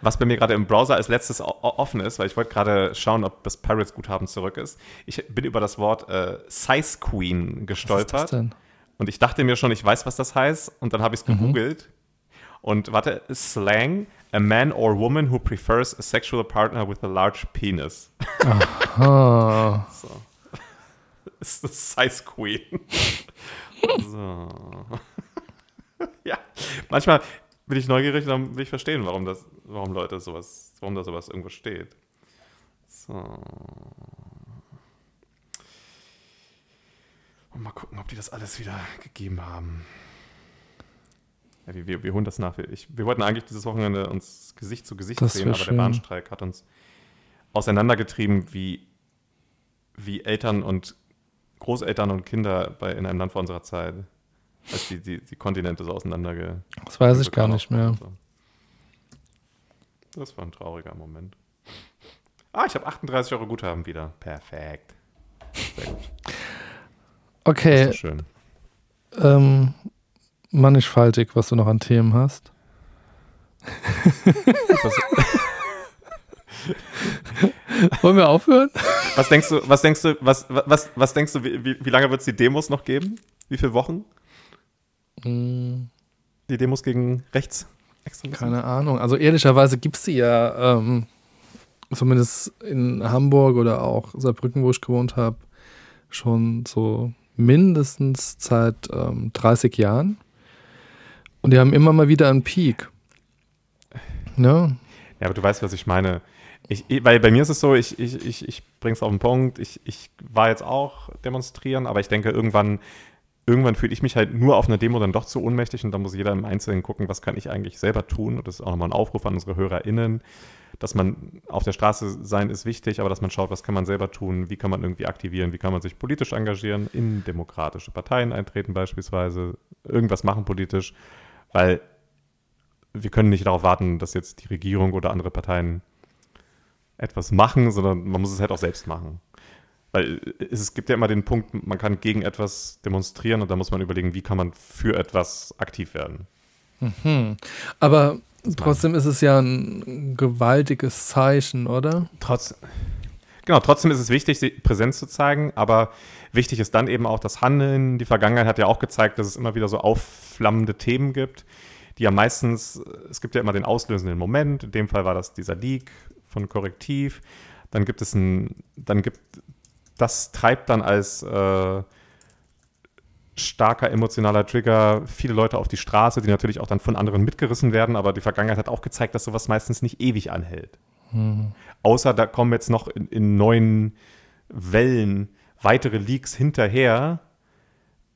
Was bei mir gerade im Browser als letztes offen ist, weil ich wollte gerade schauen, ob das Pirates-Guthaben zurück ist. Ich bin über das Wort äh, Size Queen was ist das gestolpert denn? und ich dachte mir schon, ich weiß, was das heißt und dann habe ich es Mhm. gegoogelt und warte, Slang, A man or woman who prefers a sexual partner with a large penis. Ah, So. Ist das Size Queen. so. ja, manchmal bin ich neugierig, dann will ich verstehen, warum das, warum Leute sowas, warum da sowas irgendwo steht. So. Und mal gucken, ob die das alles wieder gegeben haben. Ja, wir, wir, wir holen das nach. Ich, wir wollten eigentlich dieses Wochenende uns Gesicht zu Gesicht Das sehen, aber schön. der Bahnstreik hat uns auseinandergetrieben, wie, wie Eltern und Großeltern und Kinder bei, in einem Land vor unserer Zeit. Als die, die, die Kontinente so auseinanderge. das weiß ich gar nicht mehr. Das war ein trauriger Moment. Ah, ich habe 38 Euro Guthaben wieder. Perfekt. Sehr gut. Das Okay, ist schön. ähm, mannigfaltig, was du noch an Themen hast. Wollen wir aufhören? Was denkst du, was denkst du, was, was, was denkst du, wie, wie, wie lange wird es die Demos noch geben? Wie viele Wochen? Hm, Die Demos gegen Rechtsextremismus? keine Ahnung. Also ehrlicherweise gibt es die ja, ähm, zumindest in Hamburg oder auch Saarbrücken, wo ich gewohnt habe, schon so mindestens seit ähm, 30 Jahren. Und die haben immer mal wieder einen Peak. Ne? Ja, aber du weißt, was ich meine. Ich, weil bei mir ist es so, ich, ich, ich, ich bring's auf den Punkt, ich, ich war jetzt auch demonstrieren, aber ich denke, irgendwann, irgendwann fühle ich mich halt nur auf einer Demo dann doch zu ohnmächtig und dann muss jeder im Einzelnen gucken, was kann ich eigentlich selber tun. Und das ist auch nochmal ein Aufruf an unsere HörerInnen, dass man auf der Straße sein ist wichtig, aber dass man schaut, was kann man selber tun, wie kann man irgendwie aktivieren, wie kann man sich politisch engagieren, in demokratische Parteien eintreten beispielsweise, irgendwas machen politisch, weil wir können nicht darauf warten, dass jetzt die Regierung oder andere Parteien etwas machen, sondern man muss es halt auch selbst machen. Weil es, es gibt ja immer den Punkt, man kann gegen etwas demonstrieren und da muss man überlegen, wie kann man für etwas aktiv werden. Aber trotzdem ist es ja ein gewaltiges Zeichen, oder? Trotz, genau, trotzdem ist es wichtig, Präsenz zu zeigen, aber wichtig ist dann eben auch das Handeln. Die Vergangenheit hat ja auch gezeigt, dass es immer wieder so aufflammende Themen gibt, die ja meistens, es gibt ja immer den auslösenden Moment, in dem Fall war das dieser Leak von Korrektiv, dann gibt es ein, dann gibt, das treibt dann als äh, starker emotionaler Trigger viele Leute auf die Straße, die natürlich auch dann von anderen mitgerissen werden, aber die Vergangenheit hat auch gezeigt, dass sowas meistens nicht ewig anhält. Außer da kommen jetzt noch in, in neuen Wellen weitere Leaks hinterher.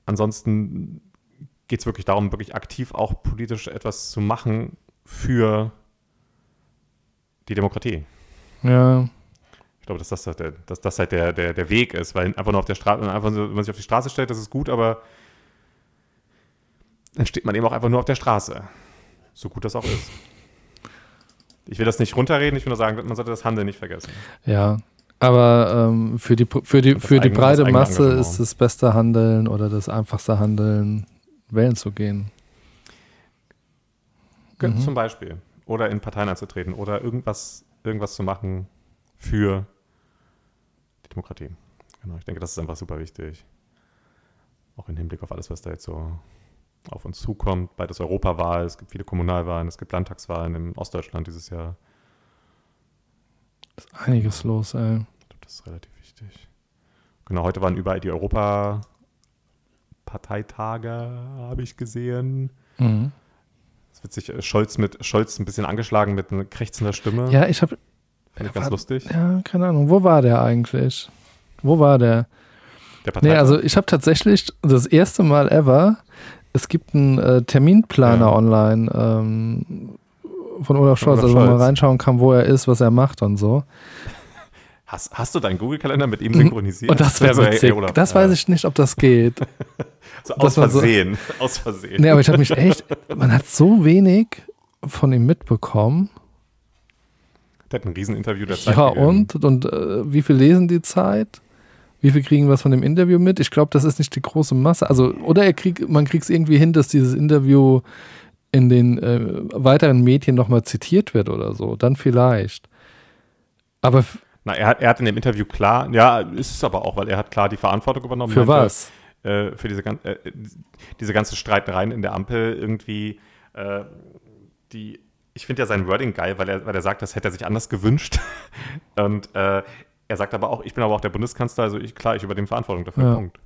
Ansonsten geht es wirklich darum, wirklich aktiv auch politisch etwas zu machen für die Demokratie. Ja. Glaube, dass das, halt der, dass das halt der, der, der Weg ist, weil einfach nur auf der Straße, einfach so, wenn man sich auf die Straße stellt, das ist gut, aber dann steht man eben auch einfach nur auf der Straße. So gut das auch ist. Ich will das nicht runterreden, ich will nur sagen, man sollte das Handeln nicht vergessen. Ja, aber ähm, für die, für die, für die eigene- breite Masse ist das beste Handeln oder das einfachste Handeln, wählen zu gehen. Ge- Zum Beispiel. Oder in Parteien einzutreten oder irgendwas, irgendwas zu machen für Demokratie. Genau, ich denke, das ist einfach super wichtig. Auch im Hinblick auf alles, was da jetzt so auf uns zukommt. Bald ist Europawahl, es gibt viele Kommunalwahlen, es gibt Landtagswahlen im Ostdeutschland dieses Jahr. Ist einiges los, ey. Ich glaube, das ist relativ wichtig. Genau, heute waren überall die Europaparteitage, habe ich gesehen. Mhm. Das ist witzig, Scholz mit Scholz ein bisschen angeschlagen mit einer krächzender Stimme. Ja, ich habe, Fand ich ganz war- lustig. ja, keine Ahnung, wo war der eigentlich? Wo war der? Der Partei Nee, also ich habe tatsächlich das erste Mal ever, es gibt einen äh, Terminplaner Ja. online ähm, von Olaf Scholz, Olaf also wo man Scholz. reinschauen kann, wo er ist, was er macht und so. hast, hast du deinen Google-Kalender mit ihm synchronisiert? Und das wäre wär so, ey, witzig. ey, Olaf, das ja. weiß ich nicht, ob das geht. So aus man so- Versehen. aus Versehen. Nee, aber ich habe mich echt, man hat so wenig von ihm mitbekommen. Der hat ein Rieseninterview der Zeit Ja, gegeben. und? Und äh, wie viel lesen die Zeit? Wie viel kriegen was von dem Interview mit? Ich glaube, das ist nicht die große Masse. Also, oder er krieg, man kriegt es irgendwie hin, dass dieses Interview in den äh, weiteren Medien nochmal zitiert wird oder so. Dann vielleicht. Aber Na, er hat, er hat in dem Interview klar, ja, ist es aber auch, weil er hat klar die Verantwortung übernommen. für was? Äh, für diese, äh, diese ganze Streitereien in der Ampel irgendwie, äh, die, ich finde ja sein Wording geil, weil er, weil er sagt, das hätte er sich anders gewünscht. Und äh, er sagt aber auch, ich bin aber auch der Bundeskanzler, also ich, klar, ich übernehme Verantwortung dafür. Ja. Punkt.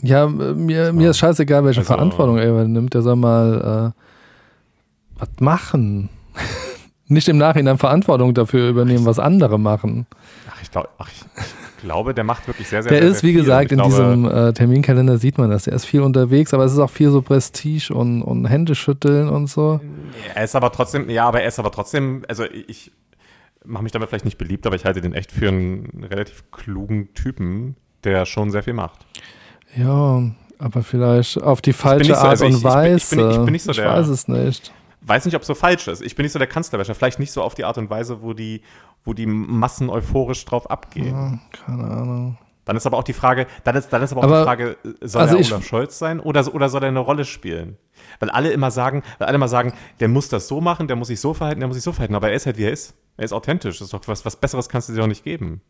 Ja, mir, mir ist scheißegal, welche Also- Verantwortung er übernimmt. Der soll mal äh, was machen. Nicht im Nachhinein Verantwortung dafür übernehmen, was andere machen. Ach, ich, glaub, ach, ich glaube, der macht wirklich sehr, sehr Der sehr, ist, sehr wie viel. gesagt, Und in ich glaube, diesem äh, Terminkalender sieht man das. Der ist viel unterwegs, aber es ist auch viel so Prestige und, und Händeschütteln und so. Er ist aber trotzdem, ja, aber er ist aber trotzdem, also ich mache mich damit vielleicht nicht beliebt, aber ich halte den echt für einen relativ klugen Typen, der schon sehr viel macht. Ja, aber vielleicht auf die falsche so- Art also ich- und ich Weise. ich bin- ich bin nicht so der- weiß es nicht. Weiß nicht, ob es so falsch ist. Ich bin nicht so der Kanzlerwäscher. Vielleicht nicht so auf die Art und Weise, wo die, wo die Massen euphorisch drauf abgehen. Ja, keine Ahnung. Dann ist aber auch die Frage, dann ist, dann ist aber auch Aber- die Frage, soll also er Olaf Scholz sein oder, oder soll er eine Rolle spielen? Weil alle immer sagen, weil alle immer sagen, der muss das so machen, der muss sich so verhalten, der muss sich so verhalten, aber er ist halt wie er ist. Er ist authentisch. Das ist doch was, was Besseres kannst du dir doch nicht geben.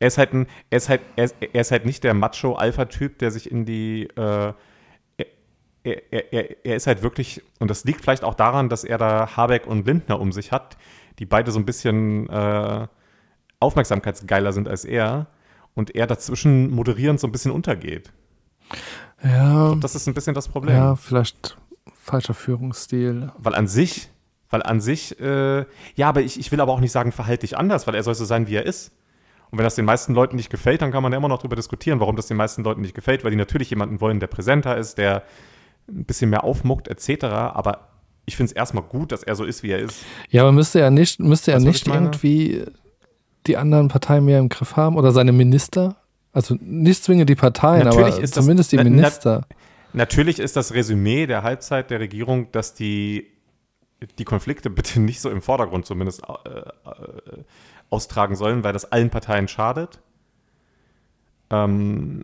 Er ist halt ein, er ist halt, er ist, er ist halt nicht der Macho-Alpha-Typ, der sich in die, äh, er, er, er, ist halt wirklich, und das liegt vielleicht auch daran, dass er da Habeck und Lindner um sich hat, die beide so ein bisschen äh, aufmerksamkeitsgeiler sind als er und er dazwischen moderierend so ein bisschen untergeht. Ja, Das ist ein bisschen das Problem. ja, vielleicht falscher Führungsstil. Weil an sich, weil an sich, äh, ja, aber ich, ich will aber auch nicht sagen, verhalte dich anders, weil er soll so sein, wie er ist. Und wenn das den meisten Leuten nicht gefällt, dann kann man ja immer noch darüber diskutieren, warum das den meisten Leuten nicht gefällt, weil die natürlich jemanden wollen, der präsenter ist, der ein bisschen mehr aufmuckt, etc. Aber ich finde es erstmal gut, dass er so ist, wie er ist. Ja, aber müsste er nicht, müsste er nicht irgendwie die anderen Parteien mehr im Griff haben oder seine Minister? Also nicht zwingend die Parteien, Natürlich aber ist das- zumindest die na- na- Minister. Natürlich ist das Resümee der Halbzeit der Regierung, dass die, die Konflikte bitte nicht so im Vordergrund zumindest äh, äh, austragen sollen, weil das allen Parteien schadet. Ähm,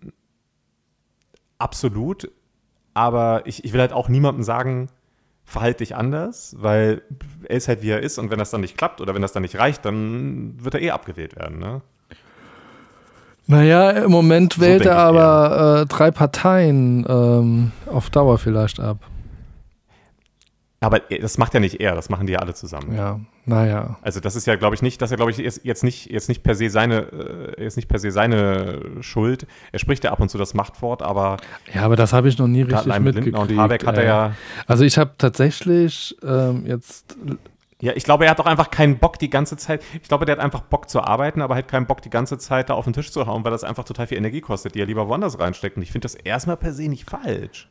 absolut. Aber ich, ich will halt auch niemandem sagen, verhalte dich anders, weil er ist halt wie er ist und wenn das dann nicht klappt oder wenn das dann nicht reicht, dann wird er eh abgewählt werden. Ne? Naja, im Moment wählt er aber äh, drei Parteien ähm, auf Dauer vielleicht ab. Aber er- das macht ja nicht er, das machen die ja alle zusammen. Ja, naja. Also das ist ja, glaube ich, nicht, das ist ja, glaube ich, jetzt, nicht, jetzt nicht per se seine, äh, jetzt nicht per se seine Schuld. Er spricht ja ab und zu das Machtwort, aber Ja, aber das habe ich noch nie richtig mitgekriegt. Lindner und Habeck hat er ja, Also ich habe tatsächlich ähm, jetzt ja, ich glaube, er hat auch einfach keinen Bock die ganze Zeit. Ich glaube, der hat einfach Bock zu arbeiten, aber halt keinen Bock die ganze Zeit da auf den Tisch zu hauen, weil das einfach total viel Energie kostet, die er lieber woanders reinsteckt. Und ich finde das erstmal per se nicht falsch.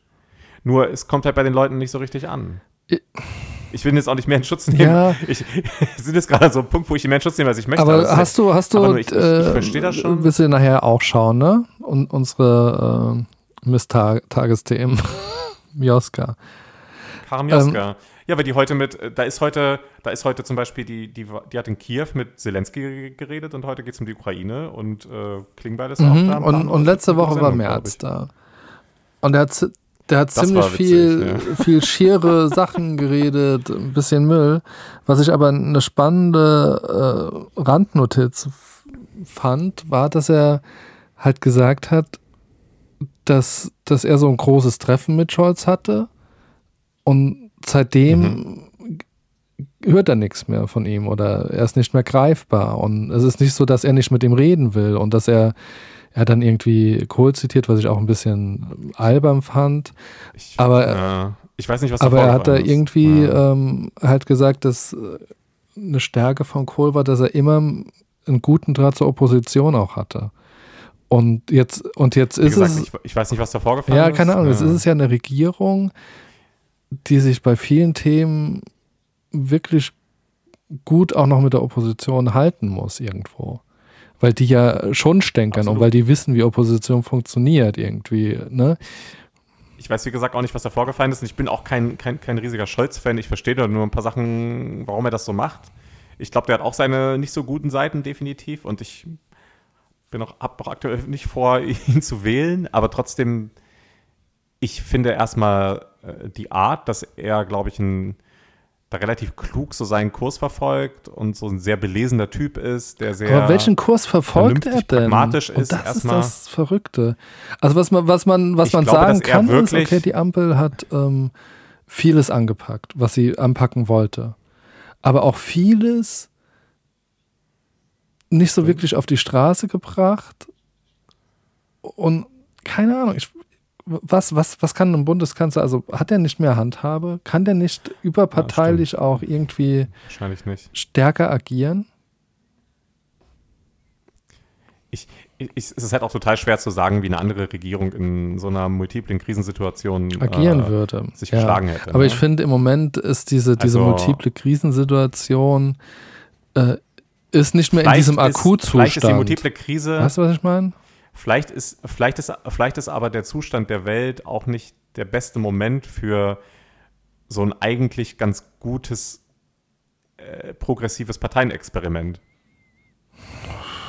Nur es kommt halt bei den Leuten nicht so richtig an. Ich will jetzt auch nicht mehr in Schutz nehmen. Ja. Ich, sind jetzt gerade so ein Punkt, wo ich mehr in Schutz nehme, als ich möchte. Aber ist- hast du, hast du, aber nur ich- ich- ich äh, verstehe das schon. Willst du nachher auch schauen, ne? Und unsere äh, Miss-Tagesthemen. Mioska. Karamioska. Ähm, ja, weil die heute mit, äh, da ist heute, da ist heute zum Beispiel, die, die, die hat in Kiew mit Zelensky geredet und heute geht es um die Ukraine und äh, Klingbeil ist auch Mhm. da. Und, und letzte Woche war ich. da. Und der hat, der hat Das ziemlich witzig, viel, viel schiere Sachen geredet, ein bisschen Müll. Was ich aber eine spannende äh, Randnotiz fand, war, dass er halt gesagt hat, dass, dass er so ein großes Treffen mit Scholz hatte und seitdem hört er nichts mehr von ihm oder er ist nicht mehr greifbar. Und es ist nicht so, dass er nicht mit ihm reden will und dass er er hat dann irgendwie Kohl zitiert, was ich auch ein bisschen albern fand. Ich, Aber- äh, ich weiß nicht, was Aber er hat da irgendwie Ja. ähm, halt gesagt, dass äh, eine Stärke von Kohl war, dass er immer einen guten Draht zur Opposition auch hatte. Und jetzt, und jetzt ist gesagt, es. ich, ich weiß nicht, was da vorgefallen Ja, ist. keine Ahnung. Jetzt Ja. ist es ja eine Regierung, die sich bei vielen Themen wirklich gut auch noch mit der Opposition halten muss irgendwo. Weil die ja schon stänkern und Absolut. weil die wissen, wie Opposition funktioniert irgendwie. Ne? Ich weiß, wie gesagt, auch nicht, was da vorgefallen ist. Und ich bin auch kein, kein, kein riesiger Scholz-Fan. Ich verstehe da nur ein paar Sachen, warum er das so macht. Ich glaube, der hat auch seine nicht so guten Seiten, definitiv. Und ich bin auch, hab auch aktuell nicht vor, ihn zu wählen. Aber trotzdem, ich finde erstmal äh, die Art, dass er, glaube ich, ein, da relativ klug so seinen Kurs verfolgt und so ein sehr belesener Typ ist, der sehr. Aber welchen Kurs verfolgt er denn? pragmatisch und ist das erstmal- ist das Verrückte. Also was man, was man, was man glaube, sagen kann, ist, okay, die Ampel hat ähm, vieles angepackt, was sie anpacken wollte. aber auch vieles nicht so wirklich auf die Straße gebracht. Und keine Ahnung, ich, was, was, was kann ein Bundeskanzler, also hat er nicht mehr Handhabe? Kann der nicht überparteilich auch irgendwie nicht. stärker agieren? Ich, ich, es ist halt auch total schwer zu sagen, wie eine andere Regierung in so einer multiplen Krisensituation Agieren äh, würde. sich Ja. geschlagen hätte. Aber ne? ich finde, im Moment ist diese, diese Also- multiple Krisensituation äh, ist nicht mehr in diesem ist- Vielleicht ist die Akutzustand. multiple Krise, Weißt du, was ich meine? Vielleicht, ist, vielleicht, ist, vielleicht ist aber der Zustand der Welt auch nicht der beste Moment für so ein eigentlich ganz gutes äh, progressives Parteienexperiment.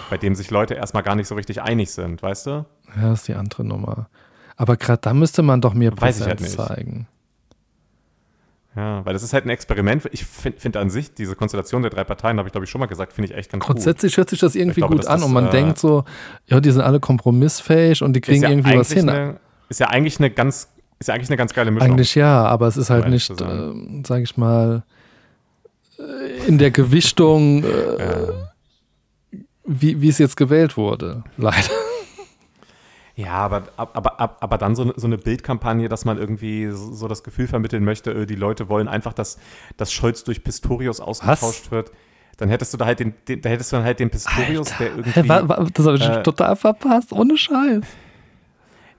Bei dem sich Leute erstmal gar nicht so richtig einig sind, weißt du? Ja, das ist die andere Nummer. Aber gerade da müsste man doch mehr Weiß ich Präsenz halt nicht. zeigen. Ja, weil das ist halt ein Experiment. Ich finde find an sich, diese Konstellation der drei Parteien, habe ich glaube ich schon mal gesagt, finde ich echt ganz gut. Grundsätzlich hört sich das irgendwie glaube, gut an das, und man äh, denkt so, ja, die sind alle kompromissfähig und die kriegen ja irgendwie was hin. Eine, ist ja eigentlich eine ganz, ist ja eigentlich eine ganz geile Mischung. Eigentlich ja, aber es ist halt nicht, ähm, sage ich mal, äh, in der Gewichtung, äh, Ja. wie, wie es jetzt gewählt wurde. Leider. Ja, aber, aber, aber, aber dann so eine, so eine Bildkampagne, dass man irgendwie so das Gefühl vermitteln möchte, äh, die Leute wollen einfach, dass, dass Scholz durch Pistorius ausgetauscht wird. Dann hättest du da halt den, den da hättest du dann halt den Pistorius, der irgendwie. Hä, wa, wa, das habe ich äh, total verpasst, ohne Scheiß.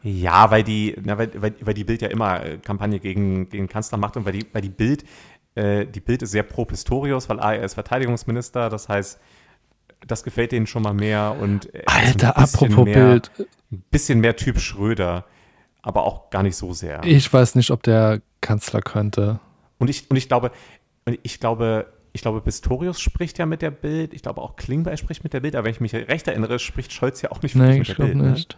Ja, weil die, na, weil, weil, weil die Bild ja immer äh, Kampagne gegen, gegen den Kanzler macht und weil die, weil die Bild, äh, die Bild ist sehr pro Pistorius, weil er ist Verteidigungsminister, das heißt, das gefällt denen schon mal mehr und er ist Alter, apropos mehr, Bild. Ein bisschen mehr Typ Schröder, aber auch gar nicht so sehr. Ich weiß nicht, ob der Kanzler könnte. Und ich, und ich glaube, ich glaube, ich glaube, Pistorius spricht ja mit der Bild. Ich glaube auch Klingbeil spricht mit der Bild. Aber wenn ich mich recht erinnere, spricht Scholz ja auch nicht wirklich Nee, mit ich der glaube Bild. nicht.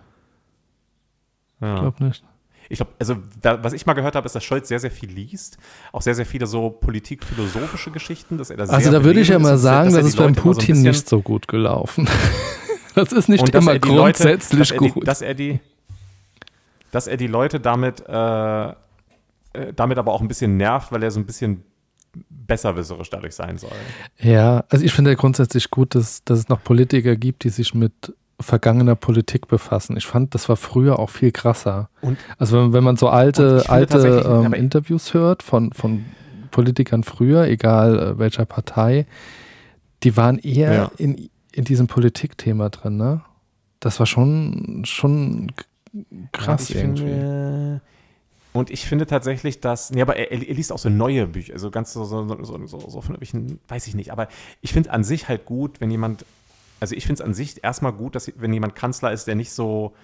Ne? Ja. Ich glaube nicht. Ich glaube, also da, was ich mal gehört habe, ist, dass Scholz sehr, sehr viel liest. Auch sehr, sehr viele so politikphilosophische Geschichten. Dass er da Also da würde ich ja mal dass sagen, dass das die ist beim Leute so Putin bisschen- nicht so gut gelaufen. das ist nicht dass immer er die Leute, grundsätzlich dass er die, gut. Dass er die, dass er die Leute damit, äh, äh, damit aber auch ein bisschen nervt, weil er so ein bisschen besserwisserisch dadurch sein soll. Ja, also ich finde ja grundsätzlich gut, dass, dass es noch Politiker gibt, die sich mit vergangener Politik befassen. Ich fand, das war früher auch viel krasser. Und- also wenn, wenn man so alte, alte ähm, Interviews hört von, von Politikern früher, egal äh, welcher Partei, die waren eher Ja. in, in diesem Politikthema drin, ne? Das war schon, schon krass und ich irgendwie. Finde, und ich finde tatsächlich, dass, nee, aber er, er liest auch so neue Bücher, also ganz so, so, so, so, so von irgendwelchen, weiß ich nicht, aber ich finde an sich halt gut, wenn jemand, also ich finde es an sich erstmal gut, dass wenn jemand Kanzler ist, der nicht so,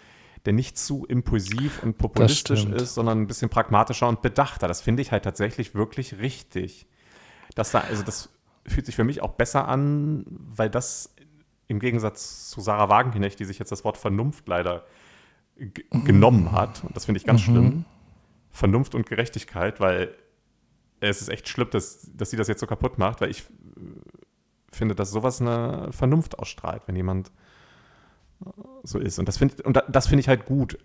der nicht zu impulsiv und populistisch ist, sondern ein bisschen pragmatischer und bedachter. Das finde ich halt tatsächlich wirklich richtig. Dass da, also das fühlt sich für mich auch besser an, weil das im Gegensatz zu Sarah Wagenknecht, die sich jetzt das Wort Vernunft leider genommen hat, und das finde ich ganz schlimm, Vernunft und Gerechtigkeit, weil es ist echt schlimm, dass, dass sie das jetzt so kaputt macht, weil ich finde, dass sowas eine Vernunft ausstrahlt, wenn jemand äh, so ist. Und das finde und da, das finde ich halt gut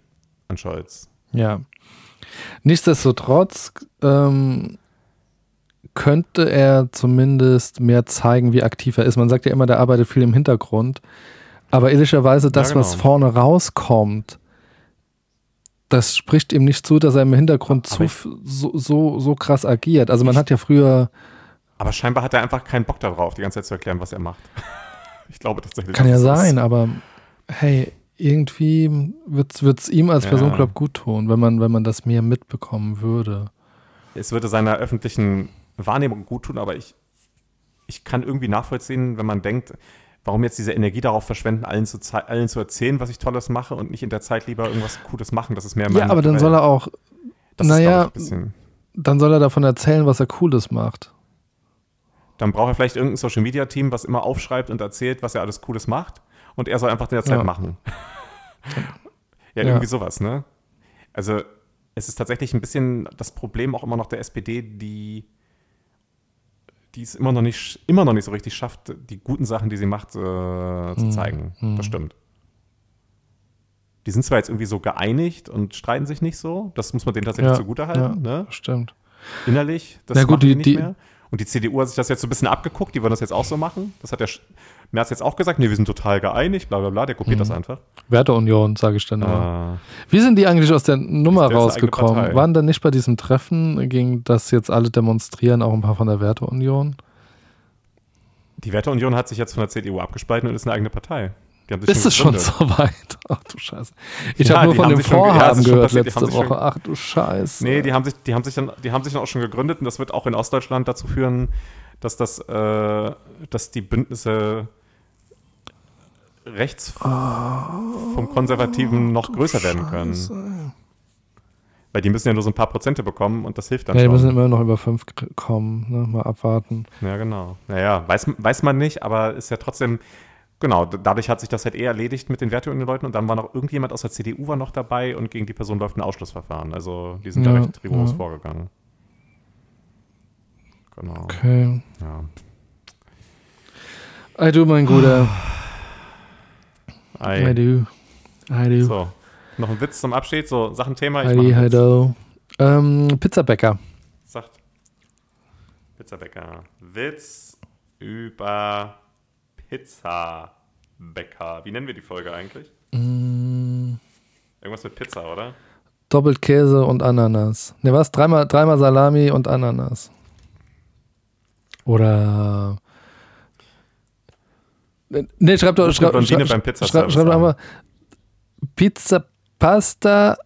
an Scholz. Ja. Nichtsdestotrotz ähm, könnte er zumindest mehr zeigen, wie aktiv er ist. Man sagt ja immer, der arbeitet viel im Hintergrund. Aber ehrlicherweise, das, was genau. vorne rauskommt, das spricht ihm nicht zu, dass er im Hintergrund zu, so, so, so krass agiert. Also man hat ja früher, Aber scheinbar hat er einfach keinen Bock darauf, die ganze Zeit zu erklären, was er macht. Ich glaube tatsächlich. kann ja sein, ist. aber hey, irgendwie wird es ihm als Ja. Person, glaube ich, gut tun, wenn man, wenn man das mehr mitbekommen würde. Es würde seiner öffentlichen Wahrnehmung gut tun, aber ich, ich kann irgendwie nachvollziehen, wenn man denkt, warum jetzt diese Energie darauf verschwenden, allen zu, allen zu erzählen, was ich Tolles mache und nicht in der Zeit lieber irgendwas Cooles machen. Das ist mehr Ja, aber dann soll er auch, das naja, ist, glaub ich, ein bisschen, dann soll er davon erzählen, was er Cooles macht. Dann braucht er vielleicht irgendein Social Media Team, was immer aufschreibt und erzählt, was er alles Cooles macht. Und er soll einfach in der Zeit Ja. machen. ja, Ja. irgendwie sowas, ne? Also, es ist tatsächlich ein bisschen das Problem auch immer noch der SPD, die die es immer noch nicht, immer noch nicht so richtig schafft, die guten Sachen, die sie macht, äh, zu zeigen. Das stimmt. Die sind zwar jetzt irgendwie so geeinigt und streiten sich nicht so, das muss man denen tatsächlich Ja, zugutehalten, ja, ne? Stimmt. innerlich. Das Na gut, die die- nicht die- mehr. Und die CDU hat sich das jetzt so ein bisschen abgeguckt, die wollen das jetzt auch so machen. Das hat der Merz jetzt auch gesagt, nee, wir sind total geeinigt, bla bla bla, der kopiert Mhm. das einfach. Werteunion, sage ich dann immer. Äh, Wie sind die eigentlich aus der Nummer rausgekommen? Waren dann nicht bei diesem Treffen, gegen das jetzt alle demonstrieren, auch ein paar von der Werteunion? die Werteunion hat sich jetzt von der CDU abgespalten und ist eine eigene Partei. Die haben sich Ist es schon so weit? Ach du Scheiße. Ich Ja, habe nur die von dem ja, Vorhaben ist schon gehört die letzte sich schon- Woche. Ach du Scheiße. Nee, die haben sich, die haben sich dann, die haben sich dann auch schon gegründet und das wird auch in Ostdeutschland dazu führen, dass das, äh, dass die Bündnisse rechts vom Konservativen noch größer werden können. Weil die müssen ja nur so ein paar Prozente bekommen und das hilft dann Ja, die schon. müssen immer noch über fünf kommen. Ne? Mal abwarten. Ja, genau. Naja, weiß, weiß man nicht, aber ist ja trotzdem, genau, dadurch hat sich das halt eh erledigt mit den Werteunion-Leuten und dann war noch irgendjemand aus der CDU war noch dabei und gegen die Person läuft ein Ausschlussverfahren. Also die sind Ja, da recht rigoros ja. vorgegangen. Genau. Okay. Ja. I do, mein Guter. Ei. I do. I do. So, noch ein Witz zum Abschied, so Sachenthema. Heidi. Heido. Ähm, Pizzabäcker. Sagt Pizzabäcker. Witz über Pizzabäcker. Wie nennen wir die Folge eigentlich? Mm, Irgendwas mit Pizza, oder? doppelt Käse und Ananas. Ne, was? Dreimal, dreimal Salami und Ananas. Oder. Ne, schreib doch. Schreib, Blondine schreib, beim schreib, Pizzaservice schreib doch an. einfach Pizza Pasta,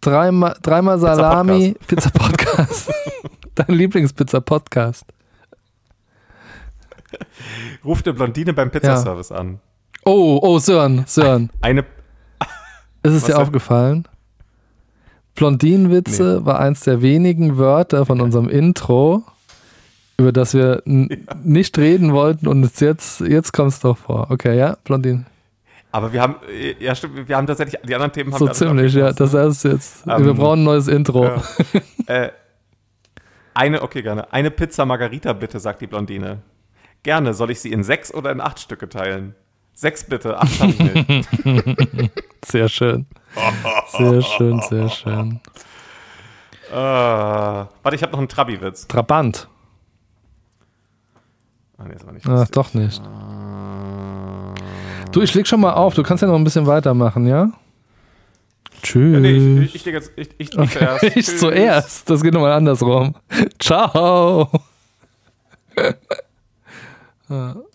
dreimal, dreimal Salami, Pizza Podcast. Dein Lieblingspizza-Podcast. Ruft eine Blondine beim Pizzaservice an. Oh, oh, Sören, Sören. Eine. Ist es dir aufgefallen? Blondinenwitze war eins der wenigen Wörter von unserem Intro, über das wir n- nicht reden wollten und jetzt, jetzt kommt es doch vor. Okay, ja, Blondin. Aber wir haben, äh, ja stimmt, wir haben tatsächlich, die anderen Themen haben So ziemlich, ja. Das ist jetzt. Ähm, wir brauchen ein neues Intro. Ja. äh, eine, okay, gerne. Eine Pizza Margarita bitte, sagt die Blondine. Gerne, soll ich sie in sechs oder in acht Stücke teilen? Sechs bitte, acht habe ich nicht. Sehr schön. Sehr schön, sehr schön. äh, warte, ich habe noch einen Trabi-Witz. Trabant. Ah, nee, ist aber nicht Ach, lustig. doch nicht. Du, ich leg schon mal auf. Du kannst ja noch ein bisschen weitermachen, ja? Tschüss. ja, nee, ich, ich, ich, jetzt, ich, ich, ich zuerst. Ich Tschüss. zuerst. Das geht nochmal andersrum. Ciao. Ja.